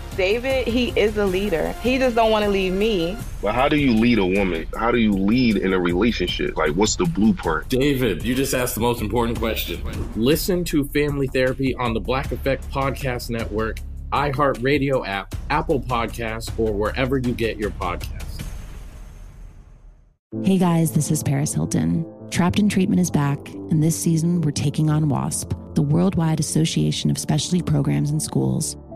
David, he is a leader. He just don't want to leave me. But how do you lead a woman? How do you lead in a relationship? Like, what's the blueprint? David, you just asked the most important question. Listen to Family Therapy on the Black Effect Podcast Network, iHeartRadio app, Apple Podcasts, or wherever you get your podcasts. Hey guys, this is Paris Hilton. Trapped in Treatment is back, and this season we're taking on WASP, the Worldwide Association of Specialty Programs and Schools.